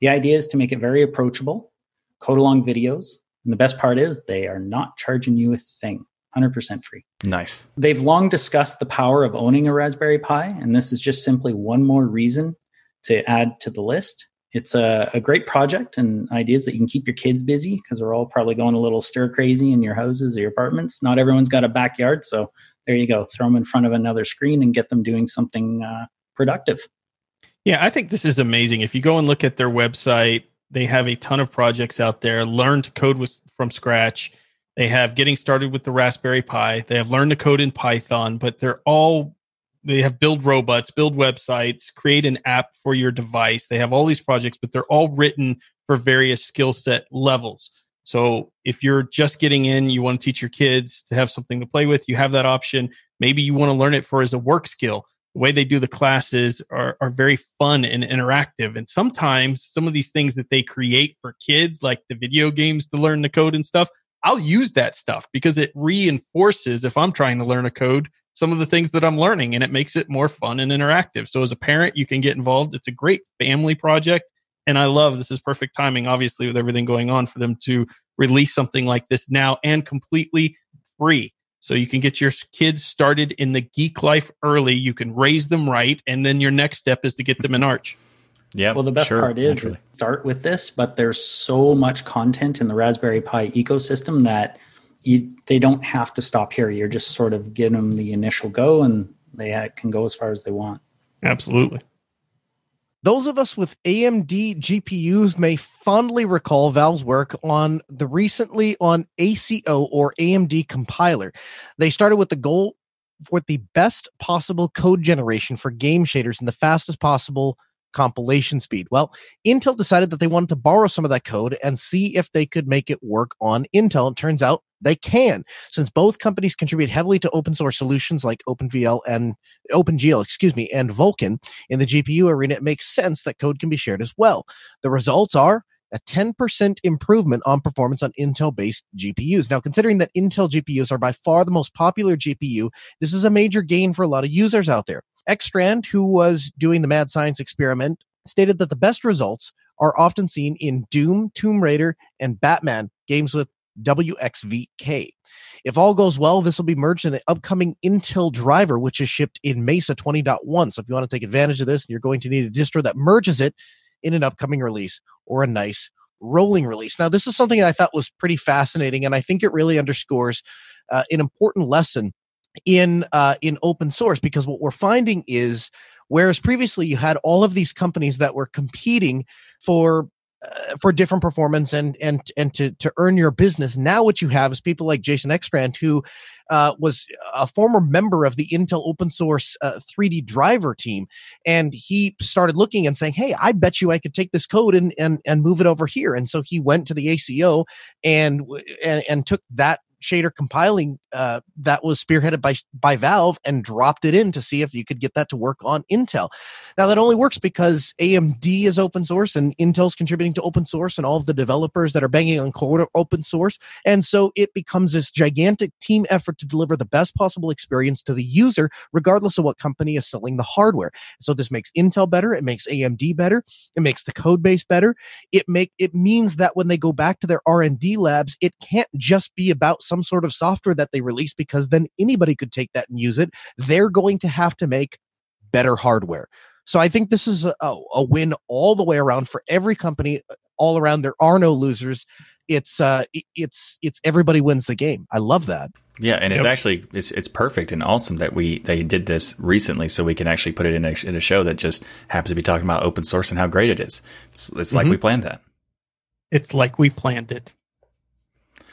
The idea is to make it very approachable, code along videos, and the best part is they are not charging you a thing, 100% free. Nice. They've long discussed the power of owning a Raspberry Pi, and this is just simply one more reason to add to the list. It's a, a great project and ideas that you can keep your kids busy because they're all probably going a little stir crazy in your houses or your apartments. Not everyone's got a backyard, so there you go. Throw them in front of another screen and get them doing something uh, productive. Yeah, I think this is amazing. If you go and look at their website, they have a ton of projects out there. Learn to code with from scratch. They have getting started with the Raspberry Pi. They have learn to code in Python, but they're all they have build robots, build websites, create an app for your device. They have all these projects, but they're all written for various skill set levels. So if you're just getting in, you want to teach your kids to have something to play with, you have that option. Maybe you want to learn it for as a work skill the way they do the classes are, are very fun and interactive. And sometimes some of these things that they create for kids, like the video games to learn the code and stuff, I'll use that stuff because it reinforces if I'm trying to learn a code, some of the things that I'm learning and it makes it more fun and interactive. So as a parent, you can get involved. It's a great family project. And I love this is perfect timing, obviously, with everything going on for them to release something like this now and completely free. So you can get your kids started in the geek life early. You can raise them right. And then your next step is to get them in Arch. Yeah. Well, the best sure, part is naturally. start with this, but there's so much content in the Raspberry Pi ecosystem that you they don't have to stop here. You're just sort of giving them the initial go, and they uh, can go as far as they want. Absolutely. Those of us with AMD GPUs may fondly recall Valve's work on the recently on ACO or AMD compiler. They started with the goal for the best possible code generation for game shaders and the fastest possible compilation speed. Well, Intel decided that they wanted to borrow some of that code and see if they could make it work on Intel. It turns out they can, since both companies contribute heavily to open source solutions like OpenVL and OpenGL, excuse me, and Vulkan in the GPU arena. It makes sense that code can be shared as well. The results are a 10% improvement on performance on Intel based GPUs. Now, considering that Intel GPUs are by far the most popular GPU, this is a major gain for a lot of users out there. Ekstrand, who was doing the mad science experiment, stated that the best results are often seen in Doom, Tomb Raider, and Batman games with DXVK. If all goes well, this will be merged in the upcoming Intel driver, which is shipped in Mesa 20.1. So if you want to take advantage of this, you're going to need a distro that merges it in an upcoming release or a nice rolling release. Now, this is something I thought was pretty fascinating, and I think it really underscores uh, an important lesson in uh, in open source because what we're finding is whereas previously you had all of these companies that were competing for uh, for different performance and and and to to earn your business. Now, what you have is people like Jason Ekstrand, who uh, was a former member of the Intel open source uh, 3D driver team, and he started looking and saying, "Hey, I bet you I could take this code and and and move it over here." And so he went to the ACO and and, and took that shader compiling uh, that was spearheaded by by Valve and dropped it in to see if you could get that to work on Intel. Now that only works because AMD is open source and Intel's contributing to open source and all of the developers that are banging on code are open source, and so it becomes this gigantic team effort to deliver the best possible experience to the user, regardless of what company is selling the hardware. So this makes Intel better, it makes AMD better, it makes the code base better. It make it means that when they go back to their R and D labs, it can't just be about some sort of software that they release because then anybody could take that and use it. They're going to have to make better hardware. So I think this is a, a win all the way around for every company uh, all around. There are no losers. It's uh, it's it's everybody wins the game. I love that. Yeah, and it's actually it's it's perfect and awesome that we they did this recently, so we can actually put it in a, in a show that just happens to be talking about open source and how great it is. It's, it's mm-hmm. like we planned that. It's like we planned it.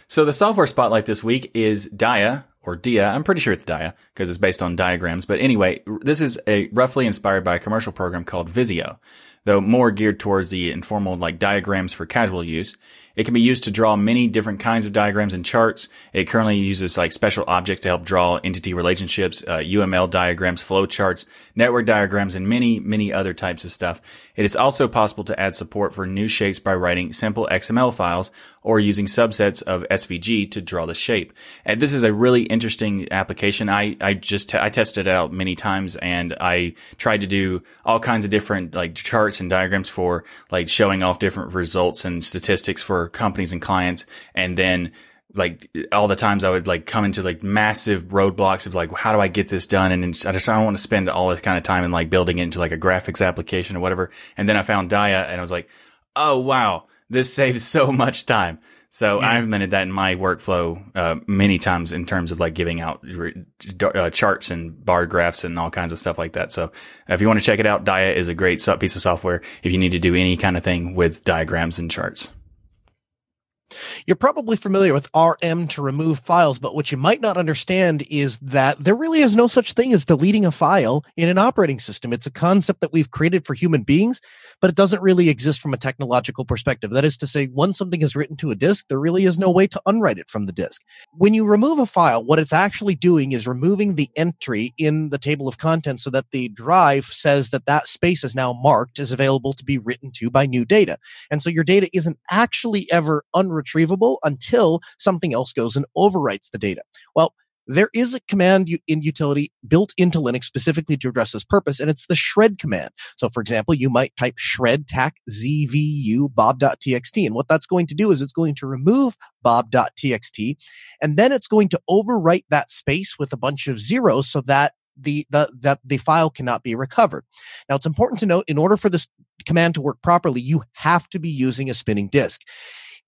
So the software spotlight this week is Dia or Dia. I'm pretty sure it's Dia because it's based on diagrams. But anyway, this is a roughly inspired by a commercial program called Visio, though more geared towards the informal like diagrams for casual use. It can be used to draw many different kinds of diagrams and charts. It currently uses like special objects to help draw entity relationships, uh, UML diagrams, flow charts, network diagrams, and many, many other types of stuff. It is also possible to add support for new shapes by writing simple XML files or using subsets of SVG to draw the shape. And this is a really interesting application. I, I just, t- I tested it out many times and I tried to do all kinds of different like charts and diagrams for like showing off different results and statistics for companies and clients. And then like all the times I would like come into like massive roadblocks of like, how do I get this done? And I just, I don't want to spend all this kind of time in like building it into like a graphics application or whatever. And then I found Dia and I was like, oh wow, this saves so much time. So yeah. I implemented that in my workflow uh, many times in terms of like giving out uh, charts and bar graphs and all kinds of stuff like that. So if you want to check it out, Dia is a great piece of software if you need to do any kind of thing with diagrams and charts. You're probably familiar with RM to remove files, but what you might not understand is that there really is no such thing as deleting a file in an operating system. It's a concept that we've created for human beings, but it doesn't really exist from a technological perspective. That is to say, once something is written to a disk, there really is no way to unwrite it from the disk. When you remove a file, what it's actually doing is removing the entry in the table of contents so that the drive says that that space is now marked as available to be written to by new data. And so your data isn't actually ever unretrievable until something else goes and overwrites the data. Well, there is a command in utility built into Linux specifically to address this purpose, and it's the shred command. So, for example, you might type shred tac zvu bob.txt, and what that's going to do is it's going to remove bob.txt, and then it's going to overwrite that space with a bunch of zeros so that the, the that the file cannot be recovered. Now, it's important to note in order for this command to work properly, you have to be using a spinning disk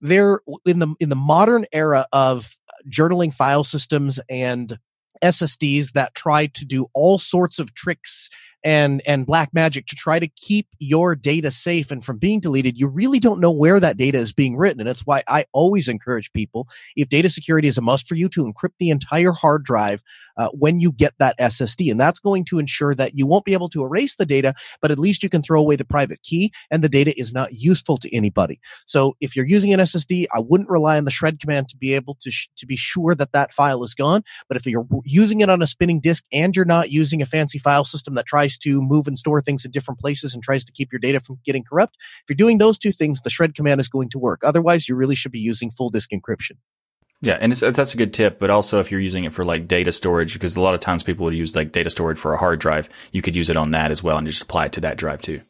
there in the in the modern era of journaling file systems and SSDs that try to do all sorts of tricks and and black magic to try to keep your data safe and from being deleted you really don't know where that data is being written. And that's why i always encourage people if data security is a must for you to encrypt the entire hard drive uh, when you get that ssd and that's going to ensure that you won't be able to erase the data but at least you can throw away the private key and the data is not useful to anybody. So if you're using an ssd i wouldn't rely on the shred command to be able to sh- to be sure that that file is gone. But if you're using it on a spinning disk and you're not using a fancy file system that tries tries to move and store things in different places and tries to keep your data from getting corrupt, if you're doing those two things, the shred command is going to work. Otherwise, you really should be using full disk encryption. Yeah, and that's a good tip. But also, if you're using it for like data storage, because a lot of times people would use like data storage for a hard drive, you could use it on that as well and just apply it to that drive too.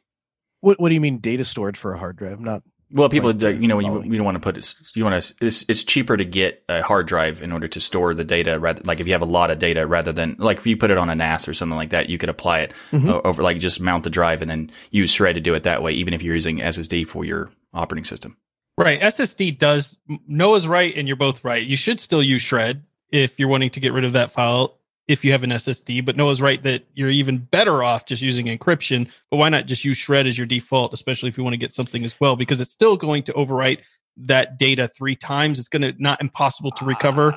What What do you mean data storage for a hard drive? Not well, people, like, you know, you, you don't want to put it, you want to, it's, it's cheaper to get a hard drive in order to store the data rather, like if you have a lot of data rather than, like if you put it on a NAS or something like that, you could apply it mm-hmm. over, like just mount the drive and then use Shred to do it that way, even if you're using SSD for your operating system. Right. SSD does, Noah's right and you're both right. You should still use Shred if you're wanting to get rid of that file if you have an SSD. But Noah's right that you're even better off just using encryption. But why not just use Shred as your default, especially if you want to get something as well? Because it's still going to overwrite that data three times. It's going to not impossible to recover.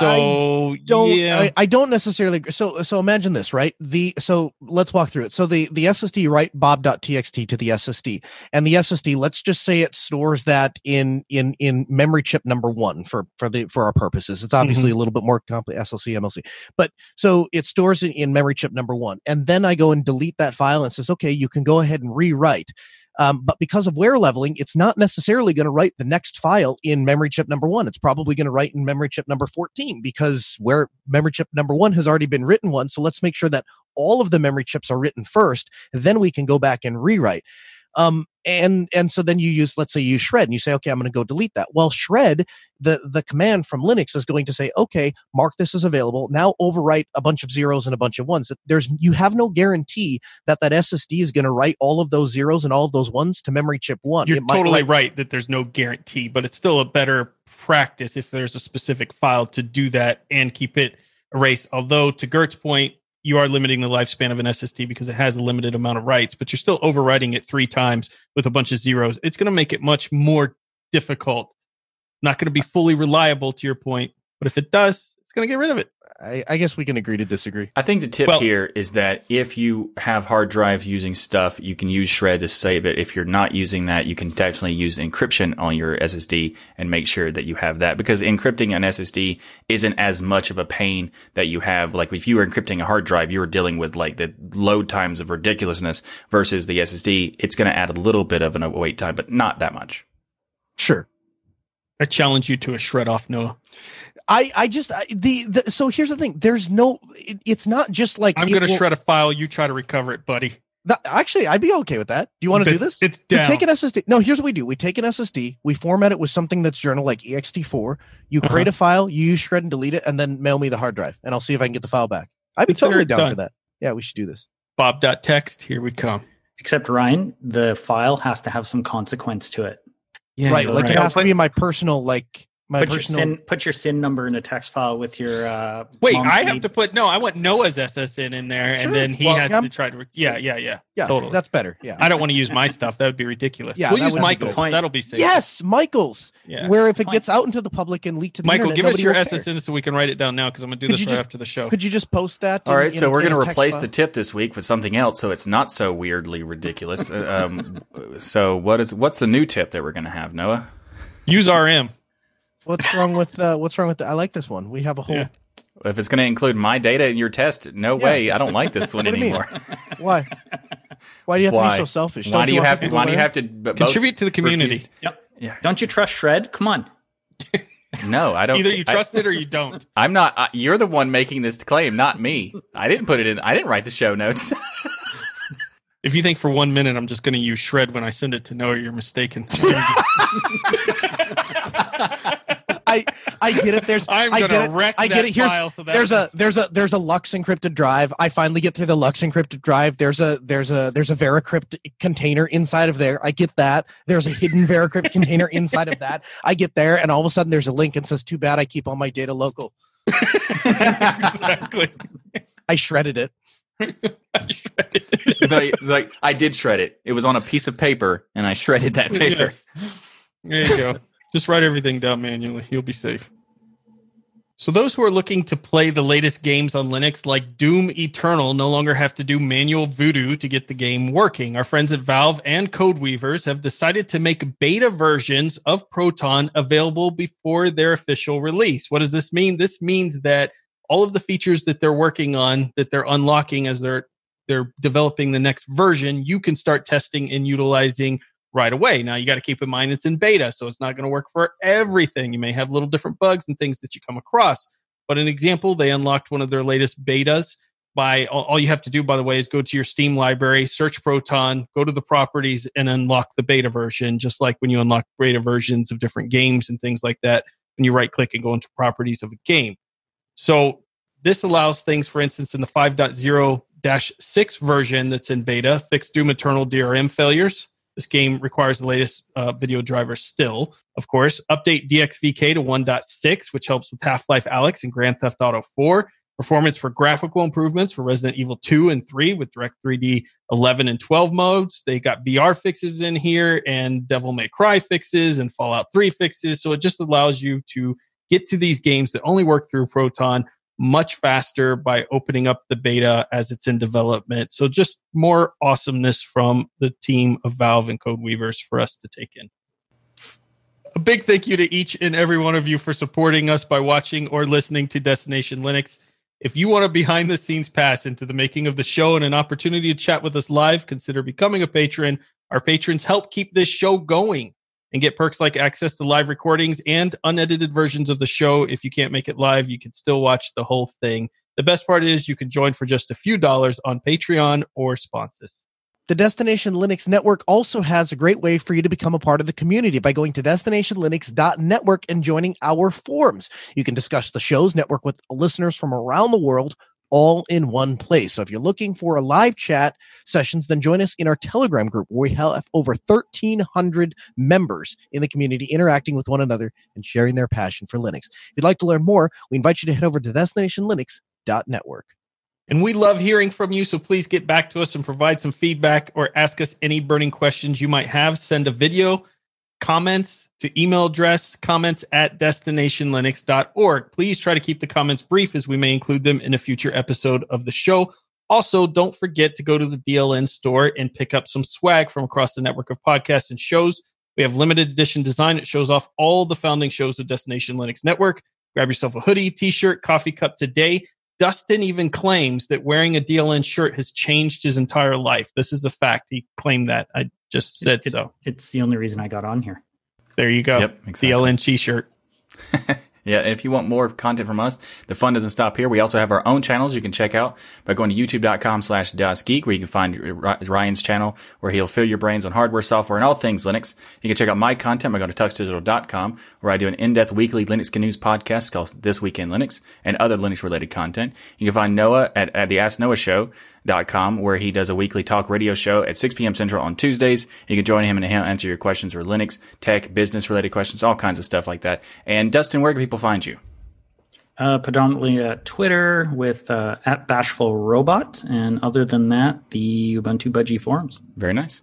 So I don't yeah. I, I don't necessarily so so imagine this right? The so let's walk through it. So the the ssd write bob.txt to the ssd and the ssd let's just say it stores that in in in memory chip number one for for the for our purposes. It's mm-hmm. obviously a little bit more complex slc mlc but so it stores it in memory chip number one. And then i go and delete that file and says okay you can go ahead and rewrite um, but because of wear leveling, it's not necessarily going to write the next file in memory chip number one. It's probably going to write in memory chip number 14 because where memory chip number one has already been written once. So let's make sure that all of the memory chips are written first. Then we can go back and rewrite. Um, and and so then you use let's say you shred and you say okay i'm going to go delete that. Well shred the the command from linux is going to say okay mark this as available. Now overwrite a bunch of zeros and a bunch of ones. There's you have no guarantee that that ssd is going to write all of those zeros and all of those ones to memory chip one. You're might totally write- right that there's no guarantee, but it's still a better practice if there's a specific file to do that and keep it erased. Although, to Gert's point, you are limiting the lifespan of an SSD because it has a limited amount of writes, but you're still overwriting it three times with a bunch of zeros. It's going to make it much more difficult. Not going to be fully reliable to your point, but if it does, going to get rid of it. I, I guess we can agree to disagree I think the tip Well- here is that if you have hard drive using stuff, you can use Shred to save it. If you're not using that, you can definitely use encryption on your SSD and make sure that you have that because encrypting an SSD isn't as much of a pain that you have. Like if you were encrypting a hard drive, you were dealing with like the load times of ridiculousness versus the SSD. It's going to add a little bit of an wait time, but not that much. sure I challenge you to a shred off, Noah. I, I just I, the, the so here's the thing. There's no. It, it's not just like I'm going to shred a file. You try to recover it, buddy. That, actually, I'd be okay with that. Do you want to do this? It's We take an SSD. No, here's what we do. We take an SSD, we format it with something that's journal like ext4. You Uh-huh. create a file, you use shred and delete it, and then mail me the hard drive, and I'll see if I can get the file back. I'd be Consider totally down done. for that. Yeah, we should do this. Bob.text. Here we come. Except Ryan, the file has to have some consequence to it. Yeah, right, you're like it has to be my personal, like my Put your sin put your sin number in a text file with your uh Wait, I have maid- to put no. I want Noah's SSN in there, Sure. and then he Well, has I'm- to try to. Re- yeah, yeah, yeah. yeah, totally. that's better. Yeah. I don't want to use my stuff. That would be ridiculous. Yeah, we'll use would be Michael's. That'll be safe. yes, Michael's, Yeah. where if it gets out into the public and leaked to the Michael, internet, give us your will care. SSN so we can write it down now because I'm gonna do Could this right just- after the show. Could you just post that? All in- right, so in- we're gonna replace file? the tip this week with something else, so it's not so weirdly ridiculous. Uh, um, so what is what's the new tip that we're going to have, Noah? Use RM. What's wrong with uh, what's wrong with the, I like this one. We have a whole. Yeah. If it's going to include my data in your test, no Yeah. way. I don't like this one What do you mean? anymore. Why? Why do you have to be so selfish? Why Don't do you have to? Why do you have to Contribute to the community. refuse- Yep. Yeah. Don't you trust Shred? Come on. No, I don't. Either you I- trust it or you don't. I'm not. Uh, you're the one making this claim, not me. I didn't put it in. I didn't write the show notes. If you think for one minute I'm just going to use shred when I send it to Noah, you're mistaken. I I get it. There's I'm I going get to it. wreck I that get it. Here's file. So that there's a there's a there's a LUKS encrypted drive. I finally get through the LUKS encrypted drive. There's a there's a there's a Veracrypt container inside of there. I get that. There's a hidden Veracrypt container inside of that. I get there, and all of a sudden there's a link and says, "Too bad I keep all my data local." exactly. I shredded it. like, like I did shred it. It was on a piece of paper, and I shredded that paper. Yes. There you go. Just write everything down manually. You'll be safe. So those who are looking to play the latest games on Linux like Doom Eternal no longer have to do manual voodoo to get the game working. Our friends at Valve and Codeweavers have decided to make beta versions of Proton available before their official release. What does this mean? This means that all of the features that they're working on that they're unlocking as they're they're developing the next version, you can start testing and utilizing right away. Now you got to keep in mind it's in beta, so it's not going to work for everything. You may have little different bugs and things that you come across. But an example, they unlocked one of their latest betas by all, you have to do, by the way, is go to your Steam library, search Proton, go to the properties, and unlock the beta version, just like when you unlock beta versions of different games and things like that. When you right click and go into properties of a game. So this allows things, for instance, in the 5.0 6 version that's in beta, fix Doom Eternal DRM failures. This game requires the latest uh, video driver still, of course. Update DXVK to 1.6, which helps with Half Life Alyx and Grand Theft Auto 4. performance for graphical improvements for Resident Evil 2 and 3 with Direct 3D 11 and 12 modes. They got VR fixes in here and Devil May Cry fixes and Fallout 3 fixes. So it just allows you to get to these games that only work through Proton much faster by opening up the beta as it's in development. So just more awesomeness from the team of Valve and Code Weavers for us to take in. A big thank you to each and every one of you for supporting us by watching or listening to Destination Linux. If you want a behind the scenes pass into the making of the show and an opportunity to chat with us live, consider becoming a patron. Our patrons help keep this show going and get perks like access to live recordings and unedited versions of the show. If you can't make it live, you can still watch the whole thing. The best part is you can join for just a few dollars on Patreon or Sponsors. The Destination Linux Network also has a great way for you to become a part of the community by going to destinationlinux.network and joining our forums. You can discuss the shows, network with listeners from around the world, all in one place. So if you're looking for a live chat sessions, then join us in our Telegram group where we have over 1,300 members in the community interacting with one another and sharing their passion for Linux. If you'd like to learn more, we invite you to head over to destinationlinux.network. And we love hearing from you, so please get back to us and provide some feedback or ask us any burning questions you might have. Send a video, comments to email address comments at destinationlinux.org. Please try to keep the comments brief as we may include them in a future episode of the show. Also, don't forget to go to the DLN store and pick up some swag from across the network of podcasts and shows. We have limited edition design that shows off all the founding shows of Destination Linux Network. Grab yourself a hoodie, t shirt, coffee cup today. Dustin even claims that wearing a DLN shirt has changed his entire life. This is a fact. He claimed that. I just said It- so. It's the only reason I got on here. There you go. Yep, exactly. DLN t shirt. Yeah, and if you want more content from us, the fun doesn't stop here. We also have our own channels you can check out by going to youtube.com slash DasGeek, where you can find Ryan's channel, where he'll fill your brains on hardware, software, and all things Linux. You can check out my content by going to tuxdigital.com, where I do an in-depth weekly Linux news podcast called This Week in Linux and other Linux-related content. You can find Noah at, at the Ask Noah Show, com, where he does a weekly talk radio show at 6 p.m. Central on Tuesdays. You can join him and he'll answer your questions or Linux, tech, business related questions, all kinds of stuff like that. And Dustin, where can people find you? Uh, predominantly at Twitter with uh, at Bashful Robot, and other than that, the Ubuntu Budgie forums. Very nice.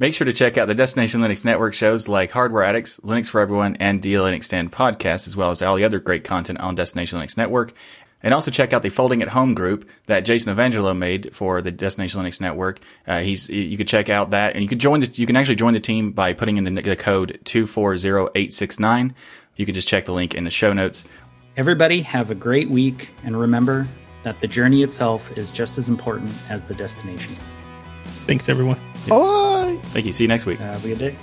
Make sure to check out the Destination Linux Network shows like Hardware Addicts, Linux for Everyone, and DLN Extend podcast, as well as all the other great content on Destination Linux Network. And also check out the Folding at Home group that Jason Evangelho made for the Destination Linux Network. Uh, he's you could check out that, and you can join the you can actually join the team by putting in the, the code two four zero eight six nine. You can just check the link in the show notes. Everybody have a great week, and remember that the journey itself is just as important as the destination. Thanks, everyone. Bye. Thank you. See you next week. Have a good day.